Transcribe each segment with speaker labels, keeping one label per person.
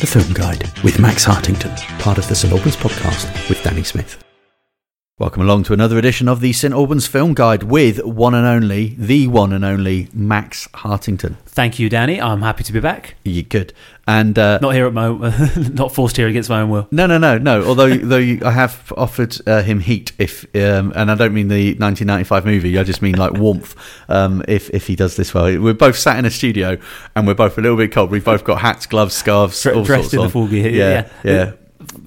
Speaker 1: The Film Guide with Max Hartington, part of the St Albans podcast with Danny Smith. Welcome along to another edition of the St Albans Film Guide with one and only, the one and only Max Hartington.
Speaker 2: Thank you, Danny. I'm happy to be back.
Speaker 1: You good? And uh,
Speaker 2: Not here at my, not forced here against my own will.
Speaker 1: no, no, no, no. Although, though you, I have offered uh, him heat, if um, and I don't mean the 1995 movie. I just mean like warmth. Um, if if he does this well, we're both sat in a studio and we're both a little bit cold. We've both got hats, gloves, scarves,
Speaker 2: Dre-
Speaker 1: all
Speaker 2: dressed
Speaker 1: sorts
Speaker 2: in the
Speaker 1: on.
Speaker 2: full gear.
Speaker 1: Yeah, yeah.
Speaker 2: Yeah.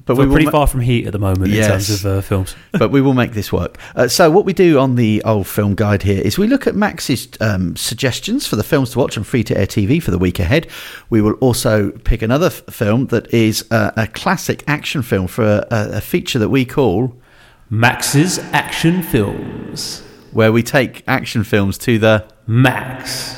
Speaker 1: But
Speaker 2: We're
Speaker 1: we
Speaker 2: pretty
Speaker 1: ma-
Speaker 2: far from heat at the moment
Speaker 1: Yes.
Speaker 2: in terms of uh, films.
Speaker 1: but we will make this work. Uh, so, what we do on the old film guide here is we look at Max's um, suggestions for the films to watch on free to air TV for the week ahead. We will also pick another f- film that is uh, a classic action film for a, a, a feature that we call
Speaker 2: Max's action films.
Speaker 1: where we take action films to the.
Speaker 2: Max.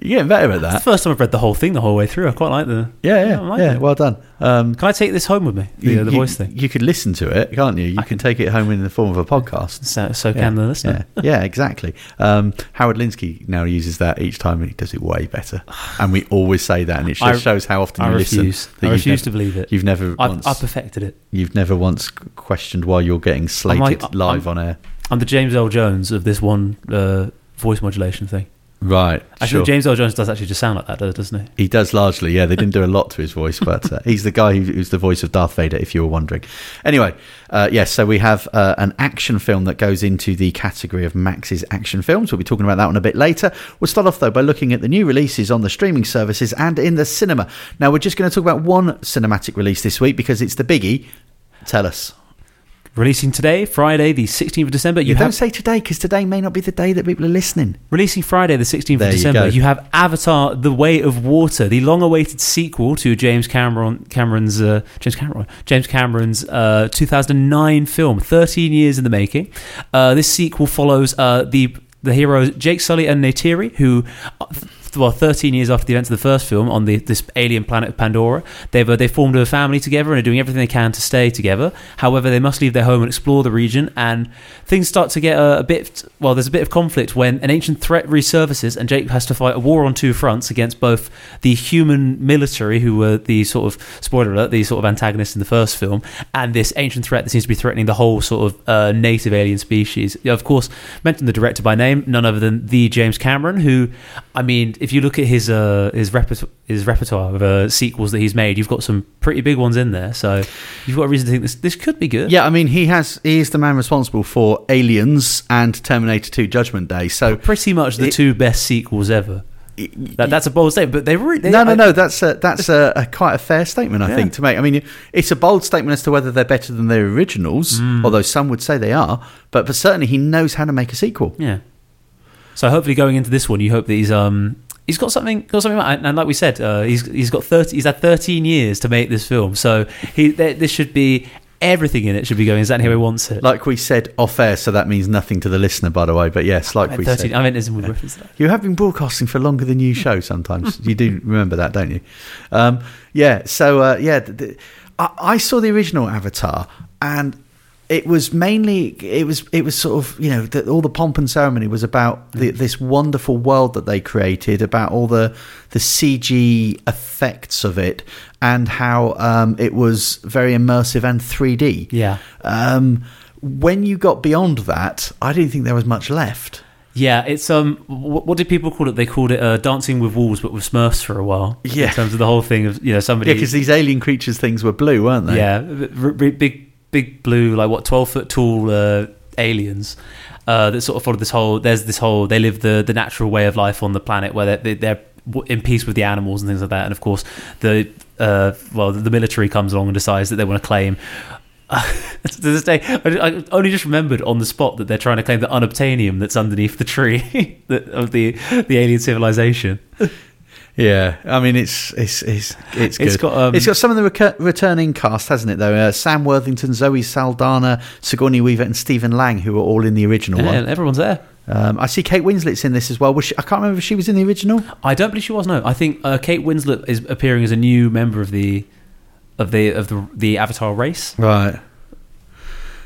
Speaker 1: You're getting better at
Speaker 2: It's the
Speaker 1: that.
Speaker 2: first time I've read the whole thing the whole way through. I quite like the.
Speaker 1: Yeah,
Speaker 2: I
Speaker 1: yeah,
Speaker 2: like
Speaker 1: yeah. Well done. Um,
Speaker 2: Can I take this home with me? The,
Speaker 1: you,
Speaker 2: uh, the
Speaker 1: you-
Speaker 2: voice thing.
Speaker 1: You could listen to it, can't you? You can take it home in the form of a podcast.
Speaker 2: So, so can the listener.
Speaker 1: Yeah, yeah, exactly. Um, Howard Linsky now uses that each time, and he does it way better. And we always say that, and it just
Speaker 2: I-
Speaker 1: shows how often
Speaker 2: I
Speaker 1: you
Speaker 2: refuse.
Speaker 1: listen. that
Speaker 2: I refuse
Speaker 1: nev-
Speaker 2: to believe it.
Speaker 1: You've never
Speaker 2: I've,
Speaker 1: once,
Speaker 2: I've perfected it.
Speaker 1: you've never once questioned why you're getting slated
Speaker 2: like-
Speaker 1: live
Speaker 2: I'm-
Speaker 1: on air.
Speaker 2: I'm the James Earl Jones of this one uh, voice modulation thing.
Speaker 1: Right,
Speaker 2: Actually,
Speaker 1: sure.
Speaker 2: James Earl Jones does actually just sound like that, doesn't he?
Speaker 1: He does largely, yeah. They didn't do a lot to his voice, but uh, he's the guy who, who's the voice of Darth Vader, if you were wondering. Anyway, uh, yes, so we have uh, an action film that goes into the category of Max's action films. We'll be talking about that one a bit later. We'll start off, though, by looking at the new releases on the streaming services and in the cinema. Now, we're just going to talk about one cinematic release this week because it's the biggie. Tell us.
Speaker 2: Releasing today, Friday, the 16th of December.
Speaker 1: You
Speaker 2: You
Speaker 1: don't say today because today may not be the day that people are listening.
Speaker 2: releasing Friday, the 16th
Speaker 1: There
Speaker 2: of December.
Speaker 1: go.
Speaker 2: You, have Avatar: The Way of Water, the long-awaited sequel to James Cameron Cameron's uh, James Cameron James Cameron's uh, 2009 film, 13 years in the making. Uh, this sequel follows uh, the the heroes Jake Sully and Neytiri, who. Well, 13 years after the events of the first film on the, this alien planet of Pandora, they've uh, they formed a family together and are doing everything they can to stay together. However, they must leave their home and explore the region, and things start to get a, a bit. Well, there's a bit of conflict when an ancient threat resurfaces, and Jake has to fight a war on two fronts against both the human military, who were the sort of spoiler alert, the sort of antagonists in the first film, and this ancient threat that seems to be threatening the whole sort of uh, native alien species. Of course, mention the director by name, none other than the James Cameron, who, I mean, if you look at his uh, his repertoire his repertoire of uh, sequels that he's made, you've got some pretty big ones in there. So you've got a reason to think this this could be good.
Speaker 1: Yeah, I mean, he has. He is the man responsible for Aliens and Terminator 2 Judgment Day. So
Speaker 2: Pretty much the
Speaker 1: It-
Speaker 2: two best sequels ever. That, that's a bold statement, but they really they,
Speaker 1: no, no, no. That's a, that's a, a quite a fair statement, I
Speaker 2: Yeah.
Speaker 1: think, to make. I mean, it's a bold statement as to whether they're better than their originals,
Speaker 2: Mm.
Speaker 1: although some would say they are. But but certainly he knows how to make a sequel.
Speaker 2: Yeah. So hopefully, going into this one, you hope that he's um he's got something got something. And and like we said, uh, he's he's got thirty. He's had thirteen years to make this film, so he th- this should be everything in it should be going exactly how he wants it.
Speaker 1: Like we said off air, so that means nothing to the listener, by the way. But yes, like we
Speaker 2: meant thirteen.
Speaker 1: said,
Speaker 2: I meant as in with reference to that.
Speaker 1: you have been broadcasting for longer than you show. Sometimes you do remember that, don't you? Um, yeah. So uh, yeah, th- th- I, I saw the original Avatar, and it was mainly it was it was sort of you know the, all the pomp and ceremony was about the, this wonderful world that they created, about all the the CG effects of it, and how um, it was very immersive and 3D.
Speaker 2: Yeah.
Speaker 1: Um, when you got beyond that, I didn't think there was much left.
Speaker 2: Yeah, it's um, what, what did people call it? They called it uh, Dancing with Wolves, but with Smurfs for a while.
Speaker 1: Yeah.
Speaker 2: in terms of the whole thing of you know somebody.
Speaker 1: Yeah, because these alien creatures things were blue, weren't they?
Speaker 2: Yeah, r- r- big, big blue, like what twelve foot tall uh, aliens uh, that sort of follow this whole. There's this whole. They live the the natural way of life on the planet where they're, they're in peace with the animals and things like that. And of course, the uh, well, the military comes along and decides that they want to claim. to this day, I, I only just remembered on the spot that they're trying to claim the unobtainium that's underneath the tree of the the alien civilization.
Speaker 1: Yeah, I mean it's it's it's it's good.
Speaker 2: It's got, um,
Speaker 1: it's got some of the recur- returning cast, hasn't it? Though uh, Sam Worthington, Zoe Saldana, Sigourney Weaver, and Stephen Lang, who are all in the original
Speaker 2: Yeah,
Speaker 1: one.
Speaker 2: everyone's there.
Speaker 1: Um, I see Kate Winslet's in this as well. Was she, I can't remember if she was in the original.
Speaker 2: I don't believe she was. No, I think uh, Kate Winslet is appearing as a new member of the of the of the the Avatar race.
Speaker 1: Right.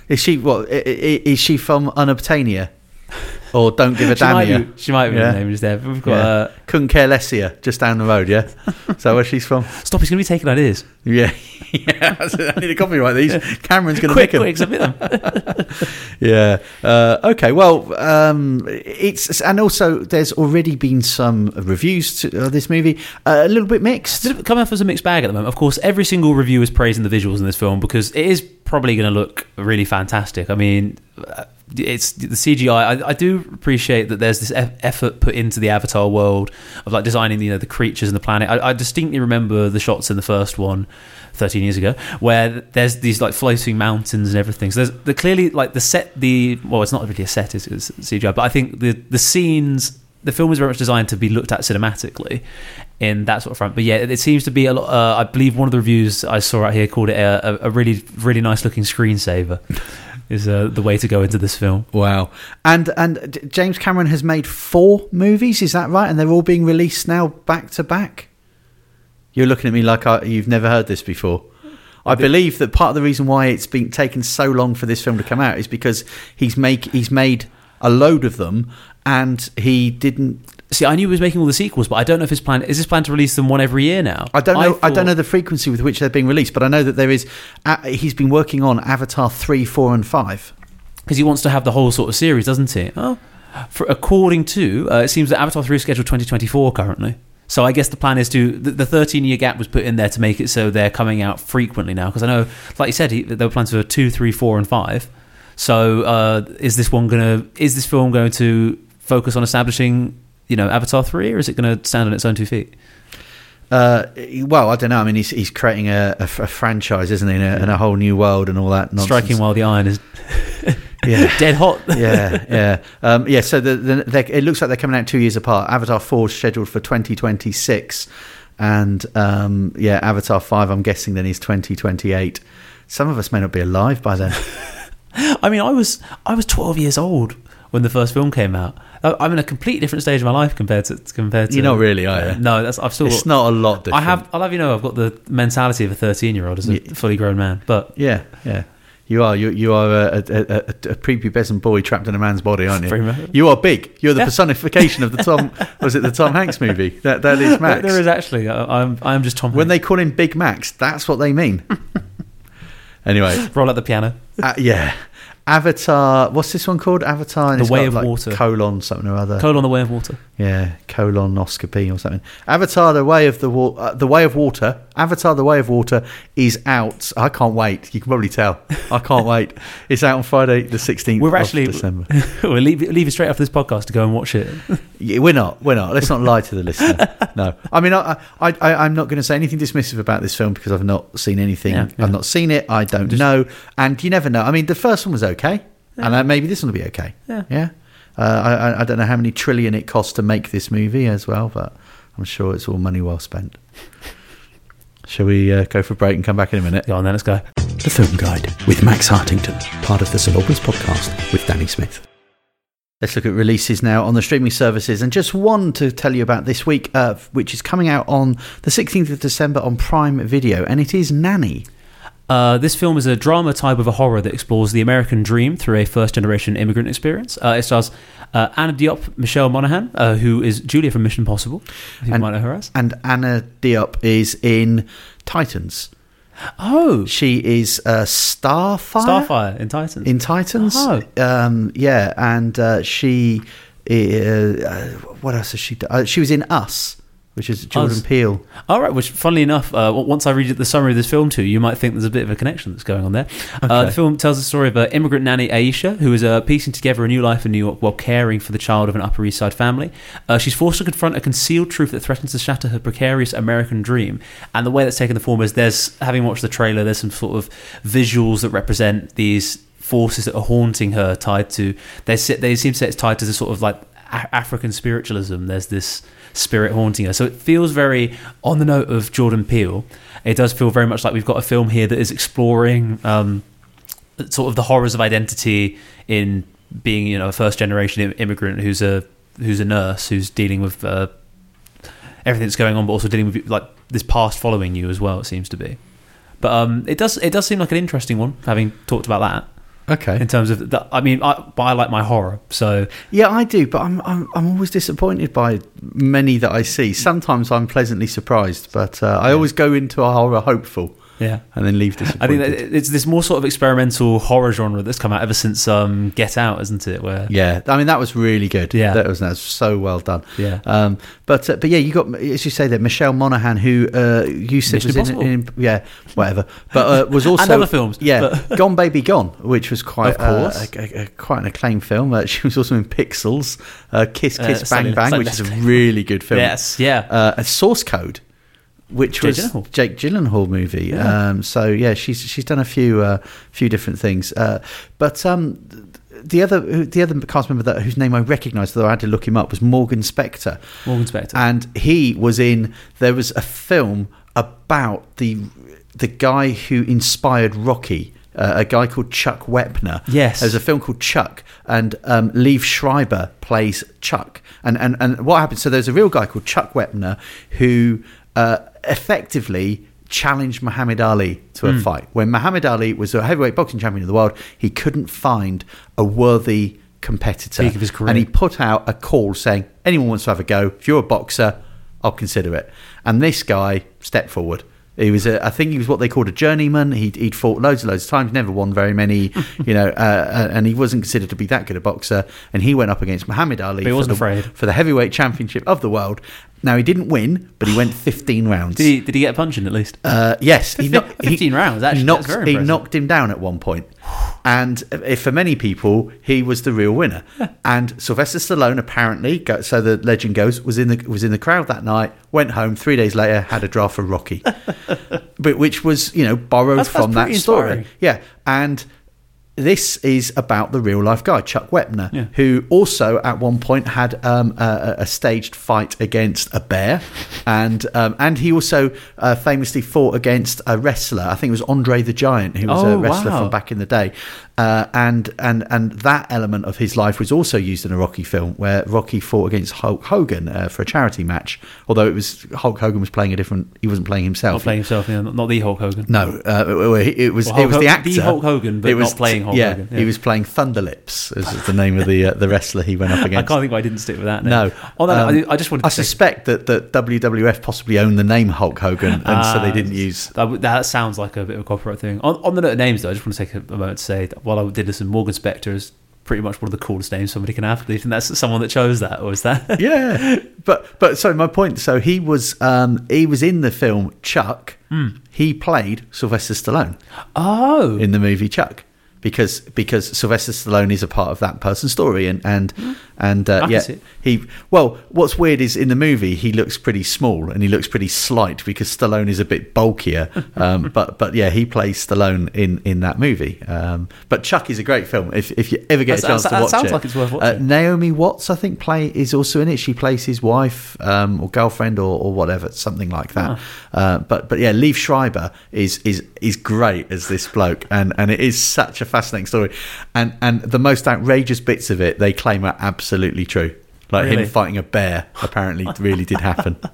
Speaker 1: Is she what? Is she from Unobtainium? or don't give a damn
Speaker 2: might, be, she might be
Speaker 1: Yeah.
Speaker 2: the name is there. But we've got
Speaker 1: Yeah.
Speaker 2: uh,
Speaker 1: Couldn't care less here, just down the road. Yeah, so where she's from?
Speaker 2: stop. He's going to be taking ideas.
Speaker 1: Yeah, yeah. I need to copyright these. Cameron's going to
Speaker 2: Quick,
Speaker 1: them.
Speaker 2: quick, submit them.
Speaker 1: Yeah. Uh, okay. Well, um, it's and also there's already been some reviews to uh, this movie. Uh, a little bit mixed.
Speaker 2: It's coming off as a mixed bag at the moment. Of course, every single review is praising the visuals in this film because it is probably going to look really fantastic. I mean, uh, it's the CGI. I, I do appreciate that there's this effort put into the Avatar world of like designing, you know, the creatures and the planet. I, I distinctly remember the shots in the first one. 13 years ago where there's these like floating mountains and everything so there's the clearly like the set the well it's not really a set it's, it's CGI but I think the the scenes the film is very much designed to be looked at cinematically in that sort of front. But yeah, it seems to be a lot. Uh, I believe one of the reviews I saw out here called it a, a, a really, really nice looking screensaver. is uh, the way to go into this film.
Speaker 1: Wow. And and James Cameron has made four movies. Is that right? And they're all being released now back to back. You're looking at me like I, you've never heard this before. I believe that part of the reason why it's been taken so long for this film to come out is because he's make he's made a load of them and he didn't
Speaker 2: See, I knew he was making all the sequels, but I don't know if his plan is his plan to release them one every year now.
Speaker 1: I don't know. I,
Speaker 2: thought-
Speaker 1: don't know the frequency with which they're being released, but I know that there is. Uh, he's been working on Avatar three, four, and five.
Speaker 2: because he wants to have the whole sort of series, doesn't he? Oh, for, according to uh, it seems that Avatar three is scheduled twenty twenty four currently. So I guess the plan is to the, the thirteen year gap was put in there to make it so they're coming out frequently now. Because I know, like you said, he, they were plans for two, three, four, and five. So uh, is this one gonna? Is this film going to focus on establishing, you know, Avatar three, or is it going to stand on its own two feet?
Speaker 1: Uh, well, I don't know. I mean, he's he's creating a, a, a franchise, isn't he, and a, and a whole new world and all that. Nonsense.
Speaker 2: Striking while the iron is
Speaker 1: Yeah.
Speaker 2: dead hot.
Speaker 1: yeah, yeah, um, yeah. So the, the, it looks like they're coming out two years apart. Avatar four is scheduled for twenty twenty six, and um, yeah, Avatar five. I'm guessing then is twenty twenty eight. Some of us may not be alive by then.
Speaker 2: I mean, I was I was 12 years old when the first film came out. I'm in a completely different stage of my life compared to compared to.
Speaker 1: You're not really, are you?
Speaker 2: No, that's I've still.
Speaker 1: it's not a lot different.
Speaker 2: I have. I'll have you know, I've got the mentality of a 13 year old as a
Speaker 1: Yeah.
Speaker 2: fully grown man. But
Speaker 1: Yeah, yeah. You are. You you are a, a, a, a prepubescent boy trapped in a man's body, aren't you? You are big. You're the
Speaker 2: Yeah.
Speaker 1: personification of the Tom. was it the Tom Hanks movie? That that is Max.
Speaker 2: there is actually. I, I'm I'm just Tom.
Speaker 1: when
Speaker 2: Hanks.
Speaker 1: they call him Big Max, that's what they mean. anyway,
Speaker 2: roll out the piano.
Speaker 1: uh, yeah. Avatar. What's this one called? Avatar. and
Speaker 2: The Way of
Speaker 1: like,
Speaker 2: Water.
Speaker 1: Colon something or other.
Speaker 2: Colon the way of water.
Speaker 1: yeah, colonoscopy or something. Avatar: The Way of the Wa- uh, The Way of Water. Avatar: The Way of Water is out. I can't wait. You can probably tell. I can't wait. It's out on Friday, the sixteenth.
Speaker 2: We're
Speaker 1: of
Speaker 2: actually-
Speaker 1: December.
Speaker 2: we'll leave leave it straight after this podcast to go and watch it.
Speaker 1: Yeah, we're not. We're not. Let's not lie to the listener. No. I mean, I, I, I, I'm not going to say anything dismissive about this film because I've not seen anything.
Speaker 2: Yeah, yeah.
Speaker 1: I've not seen it. I don't know. And you never know. I mean, the first one was okay. And uh, maybe this one will be okay.
Speaker 2: Yeah.
Speaker 1: Yeah. Uh, I, I- don't know how many trillion it cost to make this movie as well, but I'm sure it's all money well spent. Shall we uh, go for a break and come back in a minute?
Speaker 2: Go on then, let's go.
Speaker 1: The Film Guide with Max Hartington, part of the St podcast with Danny Smith. Let's look at releases now on the streaming services, and just one to tell you about this week, uh, which is coming out on the 16th of December on Prime Video, and it is Nanny.
Speaker 2: Uh, this film is a drama type of a horror that explores the American dream through a first generation immigrant experience. Uh, it stars uh, Anna Diop, Michelle Monaghan, uh, who is Julia from Mission Impossible, if you
Speaker 1: And-
Speaker 2: might know her as.
Speaker 1: And Anna Diop is in Titans.
Speaker 2: Oh,
Speaker 1: She is uh, Starfire,
Speaker 2: Starfire in Titans.
Speaker 1: in Titans.
Speaker 2: Oh.
Speaker 1: Um, yeah, and uh, she, what else has she done? Uh, she was in Us, which is Jordan
Speaker 2: Us.
Speaker 1: Peele.
Speaker 2: All right, which, funnily enough, uh, once I read the summary of this film to you, you might think there's a bit of a connection that's going on there. Uh, the film tells the story of uh, immigrant nanny Aisha, who is uh, piecing together a new life in New York while caring for the child of an Upper East Side family. Uh, she's forced to confront a concealed truth that threatens to shatter her precarious American dream. And the way that's taken the form is there's, having watched the trailer, there's some sort of visuals that represent these forces that are haunting her, tied to they they seem to say it's tied to the sort of like African spiritualism. There's this spirit haunting her, so it feels very on the note of Jordan Peele. It does feel very much like we've got a film here that is exploring um, sort of the horrors of identity in being you know a first generation immigrant who's a who's a nurse who's dealing with uh, everything that's going on, but also dealing with like this past following you as well. It seems to be. But um, it does it does seem like an interesting one. Having talked about that,
Speaker 1: Okay.
Speaker 2: in terms of the, I mean, I, but I like my horror, so
Speaker 1: Yeah, I do, but I'm I'm, I'm always disappointed by many that I see. Sometimes I'm pleasantly surprised, but uh, I always go into a horror hopeful
Speaker 2: yeah.
Speaker 1: and then leave
Speaker 2: this.
Speaker 1: I
Speaker 2: think that it's this more sort of experimental horror genre that's come out ever since um, Get Out, isn't it? Where
Speaker 1: yeah, I mean that was really good.
Speaker 2: Yeah.
Speaker 1: that was, that was so well done.
Speaker 2: Yeah.
Speaker 1: um, but uh, but yeah, you got as you say there, Michelle Monaghan, who uh, you said was in, in yeah whatever, but uh, was also
Speaker 2: And other films,
Speaker 1: Yeah,
Speaker 2: but-
Speaker 1: Gone Baby Gone, which was quite
Speaker 2: Of course.
Speaker 1: uh, a, a, a, quite an acclaimed film. Uh, she was also in Pixels, uh, Kiss
Speaker 2: Uh,
Speaker 1: Kiss Bang Bang, which is a really good film.
Speaker 2: yes, yeah,
Speaker 1: uh, a Source Code, which
Speaker 2: Jake
Speaker 1: was
Speaker 2: Gyllenhaal.
Speaker 1: Jake Gyllenhaal movie.
Speaker 2: Yeah.
Speaker 1: Um, so yeah, she's she's done a few uh, few different things. Uh, but um, the other the other cast member that whose name I recognised, though I had to look him up, was Morgan Spector,
Speaker 2: Morgan Spector.
Speaker 1: and he was in. There was a film about the the guy who inspired Rocky. Uh, a guy called Chuck Wepner.
Speaker 2: Yes.
Speaker 1: there's a film called Chuck, and um, Liev Schreiber plays Chuck. And, and and what happened? So there's a real guy called Chuck Wepner who uh, effectively challenged Muhammad Ali to a fight. When Muhammad Ali was a heavyweight boxing champion of the world, he couldn't find a worthy competitor,
Speaker 2: Peak of his career.
Speaker 1: and he put out a call saying, "Anyone wants to have a go? If you're a boxer, I'll consider it." And this guy stepped forward. He was, a, I think, he was what they called a journeyman. He'd, he'd fought loads and loads of times, never won very many, you know, uh, uh, and he wasn't considered to be that good a boxer. And he went up against Muhammad Ali
Speaker 2: he wasn't
Speaker 1: for, the,
Speaker 2: afraid.
Speaker 1: for the heavyweight championship of the world. Now he didn't win, but he went 15 rounds.
Speaker 2: did he did he get a punch in at least?
Speaker 1: Uh, yes,
Speaker 2: Fif-
Speaker 1: knocked-
Speaker 2: 15 rounds, actually,
Speaker 1: he
Speaker 2: that's
Speaker 1: knocked, he knocked him down at one point, and uh, for many people, he was the real winner. and Sylvester Stallone apparently, so the legend goes, was in the was in the crowd that night. Went home three days later, had a draft for Rocky, but which was you know borrowed
Speaker 2: That's- that's
Speaker 1: from that
Speaker 2: pretty
Speaker 1: story.
Speaker 2: inspiring.
Speaker 1: Yeah, and this is about the real life guy, Chuck Wepner,
Speaker 2: Yeah.
Speaker 1: who also at one point had um, a, a staged fight against a bear, and um, and he also uh, famously fought against a wrestler. I think it was Andre the Giant, who was
Speaker 2: Oh,
Speaker 1: a wrestler
Speaker 2: wow.
Speaker 1: from back in the day. Uh, and and and that element of his life was also used in a Rocky film, where Rocky fought against Hulk Hogan uh, for a charity match. Although it was Hulk Hogan was playing a different, he wasn't playing himself.
Speaker 2: Not playing himself, yeah, not, the Hulk Hogan.
Speaker 1: No, uh, it it was
Speaker 2: Well,
Speaker 1: it
Speaker 2: Hulk
Speaker 1: was the
Speaker 2: Ho-
Speaker 1: actor,
Speaker 2: the Hulk Hogan, but
Speaker 1: it was
Speaker 2: not playing Hulk
Speaker 1: yeah,
Speaker 2: Hogan, yeah.
Speaker 1: he was playing Thunderlips, as the name of the uh, the wrestler he went up against.
Speaker 2: I can't think why I didn't stick with that.
Speaker 1: No, Um,
Speaker 2: I, I just wanted to
Speaker 1: I suspect that, that WWF possibly owned the name Hulk Hogan, and so they
Speaker 2: Ah,
Speaker 1: didn't use.
Speaker 2: That, that sounds like a bit of a copyright thing. On, on the note of names, though, I just want to take a, a moment to say that while I did listen, Morgan Spector is pretty much one of the coolest names somebody can have. Do you think that's someone that chose that, or is that?
Speaker 1: Yeah, but but so my point. So he was um, he was in the film Chuck.
Speaker 2: Hmm.
Speaker 1: He played Sylvester Stallone
Speaker 2: oh,
Speaker 1: in the movie Chuck. Because because Sylvester Stallone is a part of that person's story and and and uh.
Speaker 2: I can
Speaker 1: yeah he well what's weird is in the movie he looks pretty small and he looks pretty slight because Stallone is a bit bulkier um, but but yeah he plays Stallone in in that movie. Um, but Chuck is a great film. If if you ever get a
Speaker 2: That-
Speaker 1: chance
Speaker 2: that-
Speaker 1: to
Speaker 2: that
Speaker 1: watch
Speaker 2: sounds
Speaker 1: it.
Speaker 2: sounds like it's worth
Speaker 1: Uh,
Speaker 2: watching.
Speaker 1: Naomi Watts I think play is also in it. She plays his wife um, or girlfriend or, or whatever something like that. Uh, but but yeah Liev Schreiber is is is great as this bloke and and it is such a fascinating story. And and the most outrageous bits of it they claim are absolutely true. Like
Speaker 2: Really?
Speaker 1: him fighting a bear apparently really did happen.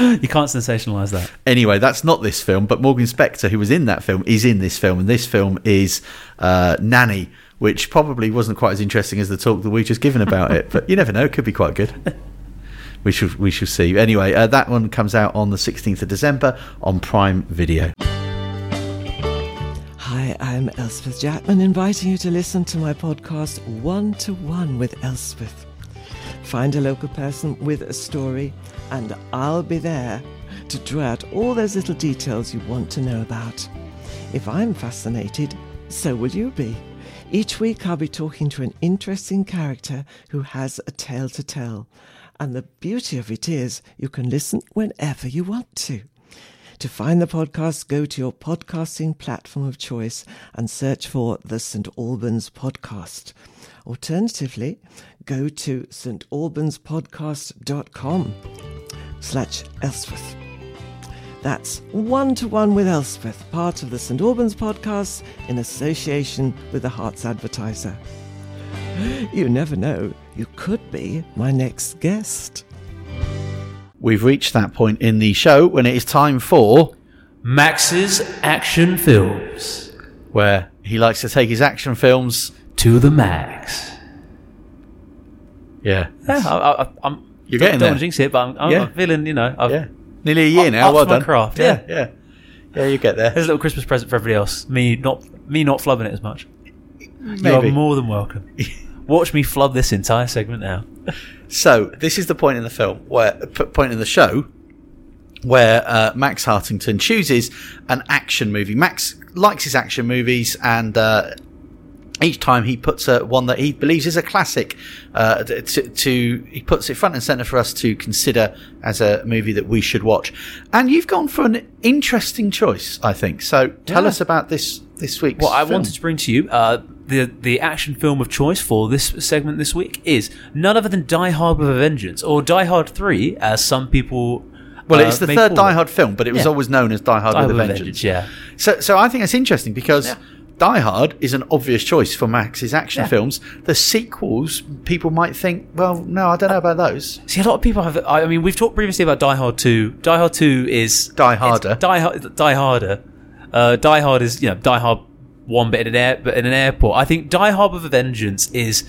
Speaker 2: You can't sensationalize that.
Speaker 1: anyway that's not this film but Morgan Spector who was in that film is in this film. And this film is uh, Nanny which probably wasn't quite as interesting as the talk that we've just given about it but you never know it could be quite good. We shall we shall see. Anyway uh, that one comes out on the 16th of December on Prime Video
Speaker 3: I'm Elspeth Jackman, inviting you to listen to my podcast One to One with Elspeth. Find a local person with a story, and I'll be there to draw out all those little details you want to know about. If I'm fascinated, so will you be. Each week, I'll be talking to an interesting character who has a tale to tell. And the beauty of it is, you can listen whenever you want to. To find the podcast, go to your podcasting platform of choice and search for the St. Albans Podcast. Alternatively, go to stalbanspodcast.com slash Elspeth. That's One to One with Elspeth, part of the St. Albans Podcast in association with the Herts Advertiser. You never know, you could be my next guest.
Speaker 1: We've reached that point in the show when it is time for
Speaker 2: Max's Action Films.
Speaker 1: where He likes to take his action films.
Speaker 2: To the max.
Speaker 1: Yeah,
Speaker 2: Yeah, I, I, I'm.
Speaker 1: You're
Speaker 2: don't,
Speaker 1: getting
Speaker 2: don't
Speaker 1: there.
Speaker 2: jinx it, but I'm, I'm,
Speaker 1: Yeah.
Speaker 2: I'm feeling, you know, I've,
Speaker 1: yeah. Nearly a year
Speaker 2: Up-
Speaker 1: now.
Speaker 2: up
Speaker 1: Well done.
Speaker 2: craft,
Speaker 1: Yeah, yeah, yeah. You get there.
Speaker 2: There's a little Christmas present for everybody else. Me not me not flubbing it as much. You are more than welcome. Watch me flub this entire segment now.
Speaker 1: So this is the point in the film where point in the show where uh, Max Hartington chooses an action movie. Max likes his action movies, and uh, each time he puts uh, one that he believes is a classic uh, to, to he puts it front and center for us to consider as a movie that we should watch. And you've gone for an interesting choice, I think. So tell
Speaker 2: Yeah.
Speaker 1: us about this this week's.
Speaker 2: What I
Speaker 1: film.
Speaker 2: wanted to bring to you, uh, the the action film of choice for this segment this week is none other than Die Hard with a Vengeance, or Die Hard Three, as some people.
Speaker 1: Well,
Speaker 2: uh,
Speaker 1: it's the third Die
Speaker 2: it.
Speaker 1: Hard film, but it was
Speaker 2: Yeah.
Speaker 1: always known as Die Hard
Speaker 2: Die
Speaker 1: with a
Speaker 2: with a
Speaker 1: Vengeance.
Speaker 2: Vengeance, yeah.
Speaker 1: So, so I think it's interesting because
Speaker 2: Yeah.
Speaker 1: Die Hard is an obvious choice for Max's action
Speaker 2: Yeah.
Speaker 1: films. The sequels, people might think, well, no, I don't know about those.
Speaker 2: See, a lot of people have. I I mean, we've talked previously about Die Hard Two. Die Hard Two is
Speaker 1: Die Harder.
Speaker 2: Die Die Harder. Uh, Die Hard is you know Die Hard one bit in an air, but in an airport. I think Die Hard with a Vengeance is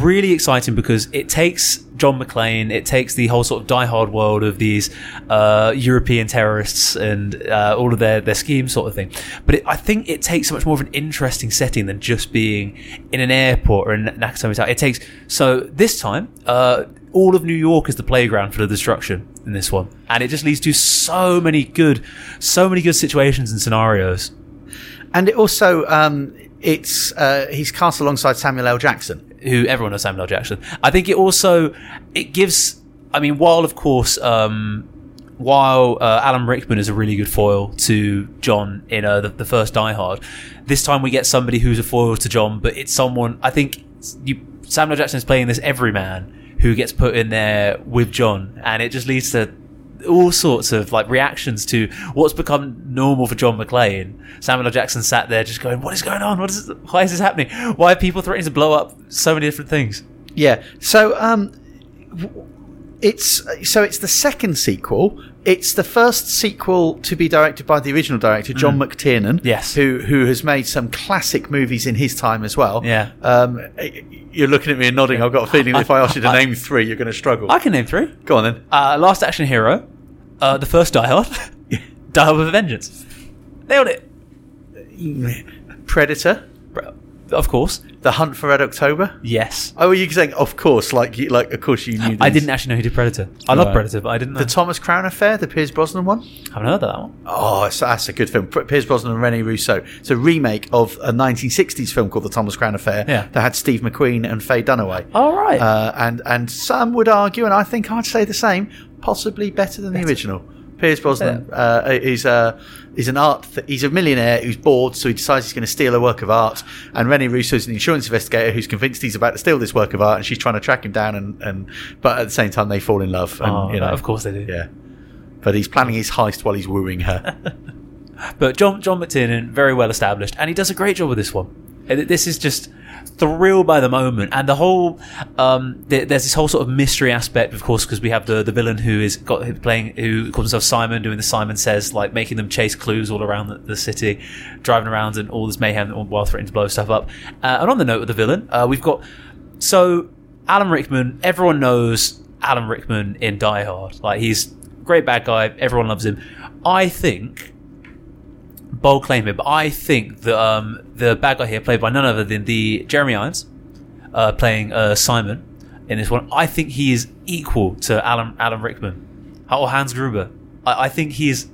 Speaker 2: really exciting because it takes John McClane, it takes the whole sort of Die Hard world of these uh, European terrorists and uh, all of their their schemes, sort of thing. But it, I think it takes so much more of an interesting setting than just being in an airport or in Nakatomi Tower. It takes so this time. Uh, all of New York is the playground for the destruction in this one, and it just leads to so many good, so many good situations and scenarios.
Speaker 1: And it also, um, it's uh, he's cast alongside Samuel L. Jackson.
Speaker 2: who everyone knows Samuel L. Jackson. I think it also it gives. I mean, while of course, um, while uh, Alan Rickman is a really good foil to John in uh, the, the first Die Hard, this time we get somebody who's a foil to John, but it's someone. I think you, Samuel L. Jackson is playing this everyman who gets put in there with John, and it just leads to all sorts of like reactions to what's become normal for John McClane. Samuel L. Jackson sat there just going, "What is going on? What is? Why is this happening? Why are people threatening to blow up so many different things?"
Speaker 1: Yeah. So um, it's so it's the second sequel. It's the first sequel to be directed by the original director John McTiernan.
Speaker 2: Mm. Yes.
Speaker 1: Who who has made some classic movies in his time as well.
Speaker 2: Yeah.
Speaker 1: Um, you're looking at me and nodding. I've got a feeling if I ask you to name three, you're going to struggle.
Speaker 2: I can name three.
Speaker 1: Go on then.
Speaker 2: Uh, Last Action Hero, uh, the first Die Hard, Die Hard with a Vengeance. Nailed it.
Speaker 1: Predator.
Speaker 2: Of course.
Speaker 1: The Hunt for Red October.
Speaker 2: Yes.
Speaker 1: Oh, were you saying of course? Like, you, like of course you knew.
Speaker 2: I didn't actually know he did Predator. I love
Speaker 1: Right.
Speaker 2: Predator, but I didn't know.
Speaker 1: The Thomas Crown Affair, the Pierce Brosnan one.
Speaker 2: I haven't heard of that one.
Speaker 1: Oh, it's, that's a good film. P- Pierce Brosnan and Rene Russo. It's a remake of a 1960s film called The Thomas Crown Affair
Speaker 2: Yeah.
Speaker 1: that had Steve McQueen and Faye Dunaway.
Speaker 2: All right.
Speaker 1: Uh, and and some would argue, and I think I'd say the same, possibly better than the original. Pierce Brosnan uh, is uh, is an art. Th- he's a millionaire who's bored, so he decides he's going to steal a work of art. And Rene Russo's an insurance investigator who's convinced he's about to steal this work of art, and she's trying to track him down. And, and but at the same time, they fall in love. And,
Speaker 2: oh,
Speaker 1: you know,
Speaker 2: of course they do.
Speaker 1: yeah. But he's planning his heist while he's wooing her.
Speaker 2: But John John McTiernan, very well established, and he does a great job with this one. This is just thrill by the moment, and the whole um, there, there's this whole sort of mystery aspect, of course, because we have the the villain who is got playing who calls himself Simon, doing the Simon Says, like making them chase clues all around the, the city, driving around and all this mayhem while threatening to blow stuff up. Uh, and on the note of the villain, uh, we've got so Alan Rickman. Everyone knows Alan Rickman in Die Hard. Like he's great bad guy. Everyone loves him. I think bold claim here, but I think that um, the bad guy here, played by none other than the Jeremy Irons, uh, playing uh, Simon in this one, I think he is equal to Alan Alan Rickman or Hans Gruber. I, I think he is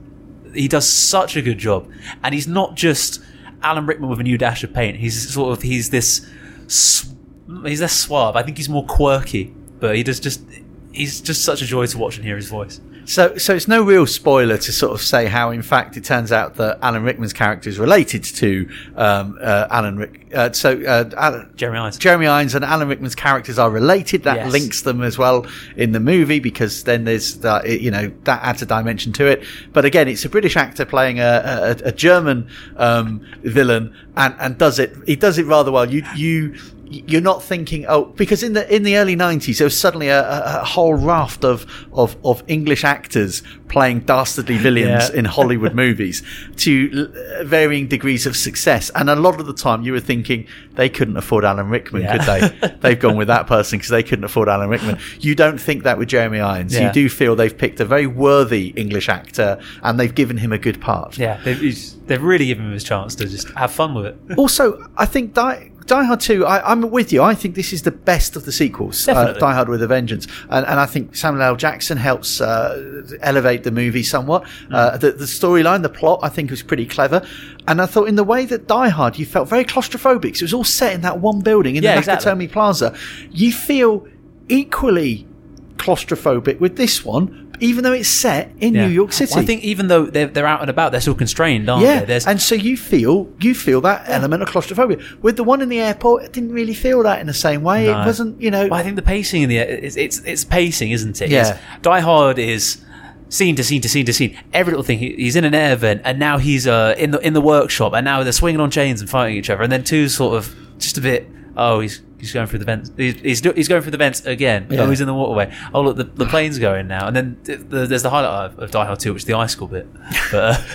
Speaker 2: he does such a good job, and he's not just Alan Rickman with a new dash of paint. He's sort of he's this he's less suave. I think he's more quirky, but he does just he's just such a joy to watch and hear his voice.
Speaker 1: So, so it's no real spoiler to sort of say how, in fact, it turns out that Alan Rickman's character is related to um, uh, Alan Rick. Uh, so, uh, Alan,
Speaker 2: Jeremy Irons.
Speaker 1: Jeremy Irons and Alan Rickman's characters are related. That
Speaker 2: Yes.
Speaker 1: links them as well in the movie because then there's that, you know, that adds a dimension to it. But again, it's a British actor playing a, a, a German um, villain and, and does it. He does it rather well. You you you're not thinking oh because in the in the early 90s there was suddenly a, a, whole raft of, of of English actors playing dastardly villains
Speaker 2: Yeah.
Speaker 1: in Hollywood movies to uh, varying degrees of success and a lot of the time you were thinking they couldn't afford Alan Rickman
Speaker 2: Yeah.
Speaker 1: could they they've gone with that person because they couldn't afford Alan Rickman you don't think that with Jeremy Irons
Speaker 2: Yeah.
Speaker 1: you do feel they've picked a very worthy English actor and they've given him a good part
Speaker 2: Yeah, they've, they've really given him his chance to just have fun with it.
Speaker 1: also, I think Die, Die Hard 2, I, I'm with you. I think this is the best of the sequels. Uh, Die Hard with a Vengeance. And, and I think Samuel L. Jackson helps uh, elevate the movie somewhat.
Speaker 2: Mm.
Speaker 1: Uh, the the storyline, the plot, I think was pretty clever. And I thought in the way that Die Hard, you felt very claustrophobic. 'cause It was all set in that one building in
Speaker 2: Yeah,
Speaker 1: the
Speaker 2: exactly.
Speaker 1: Nakatomi Plaza. You feel equally claustrophobic with this one, even though it's set in
Speaker 2: Yeah.
Speaker 1: New York City.
Speaker 2: Well, I think even though they're, they're out and about, they're still constrained, aren't
Speaker 1: Yeah,
Speaker 2: they? There's,
Speaker 1: and so you feel you feel that element of claustrophobia. With the one in the airport, it didn't really feel that in the same way.
Speaker 2: No.
Speaker 1: It wasn't, you know.
Speaker 2: Well, I think the pacing in the it's it's, it's pacing, isn't it?
Speaker 1: Yeah.
Speaker 2: It's- Die Hard is scene to scene to scene to scene. Every little thing. He's in an air vent, and now he's uh, in the in the workshop, and now they're swinging on chains and fighting each other. And then two sort of just a bit. Oh, he's he's going through the vents. He's he's, do, he's going through the vents again.
Speaker 1: Yeah.
Speaker 2: Oh, he's in the waterway. Oh, look, the, the plane's going now. And then th- the, there's the highlight of, of Die Hard Two, which is the ice school bit. But,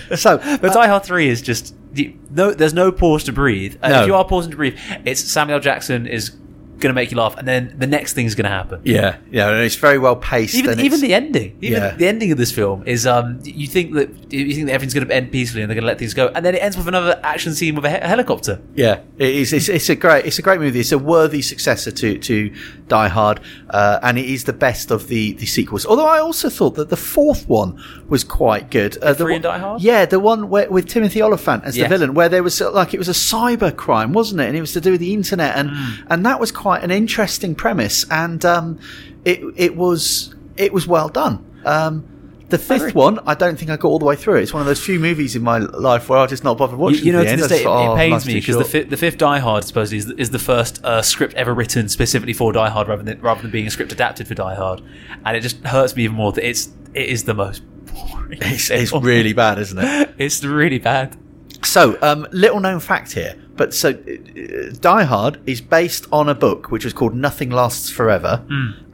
Speaker 2: uh,
Speaker 1: So,
Speaker 2: but Die Hard Three is just you- no. There's no pause to breathe. And
Speaker 1: No.
Speaker 2: if you are pausing to breathe, it's Samuel Jackson is going to make you laugh, and then the next thing's going to happen.
Speaker 1: yeah, yeah, and it's very well paced.
Speaker 2: Even even the ending, even
Speaker 1: Yeah.
Speaker 2: the ending of this film is um you think that you think that everything's going to end peacefully and they're going to let things go, and then it ends with another action scene with a, he- a helicopter.
Speaker 1: Yeah, it is. It's, it's a great. It's a great movie. It's a worthy successor to to Die Hard, uh, and it is the best of the the sequels. Although I also thought that the fourth one was quite good. Uh, the
Speaker 2: Three
Speaker 1: one-
Speaker 2: in Die Hard?
Speaker 1: Yeah, the one where, with Timothy Olyphant as
Speaker 2: Yes.
Speaker 1: the villain, where there was like it was a cyber crime, wasn't it? And it was to do with the internet, and
Speaker 2: Hmm.
Speaker 1: and that was quite an interesting premise, and um, it it was it was well done. Um, the fifth one, I don't think I got all the way through. It's one of those few movies in my life where I just not bothered
Speaker 2: You,
Speaker 1: watching.
Speaker 2: you know,
Speaker 1: to end.
Speaker 2: this day, it,
Speaker 1: oh,
Speaker 2: it pains me because the, fi- the fifth Die Hard supposedly is, is the first uh, script ever written specifically for Die Hard, rather than rather than being a script adapted for Die Hard, and it just hurts me even more that it's it is the most boring.
Speaker 1: It's, it's really bad, isn't it?
Speaker 2: it's really bad.
Speaker 1: So, um, little known fact here, but so uh, Die Hard is based on a book which was called Nothing Lasts Forever,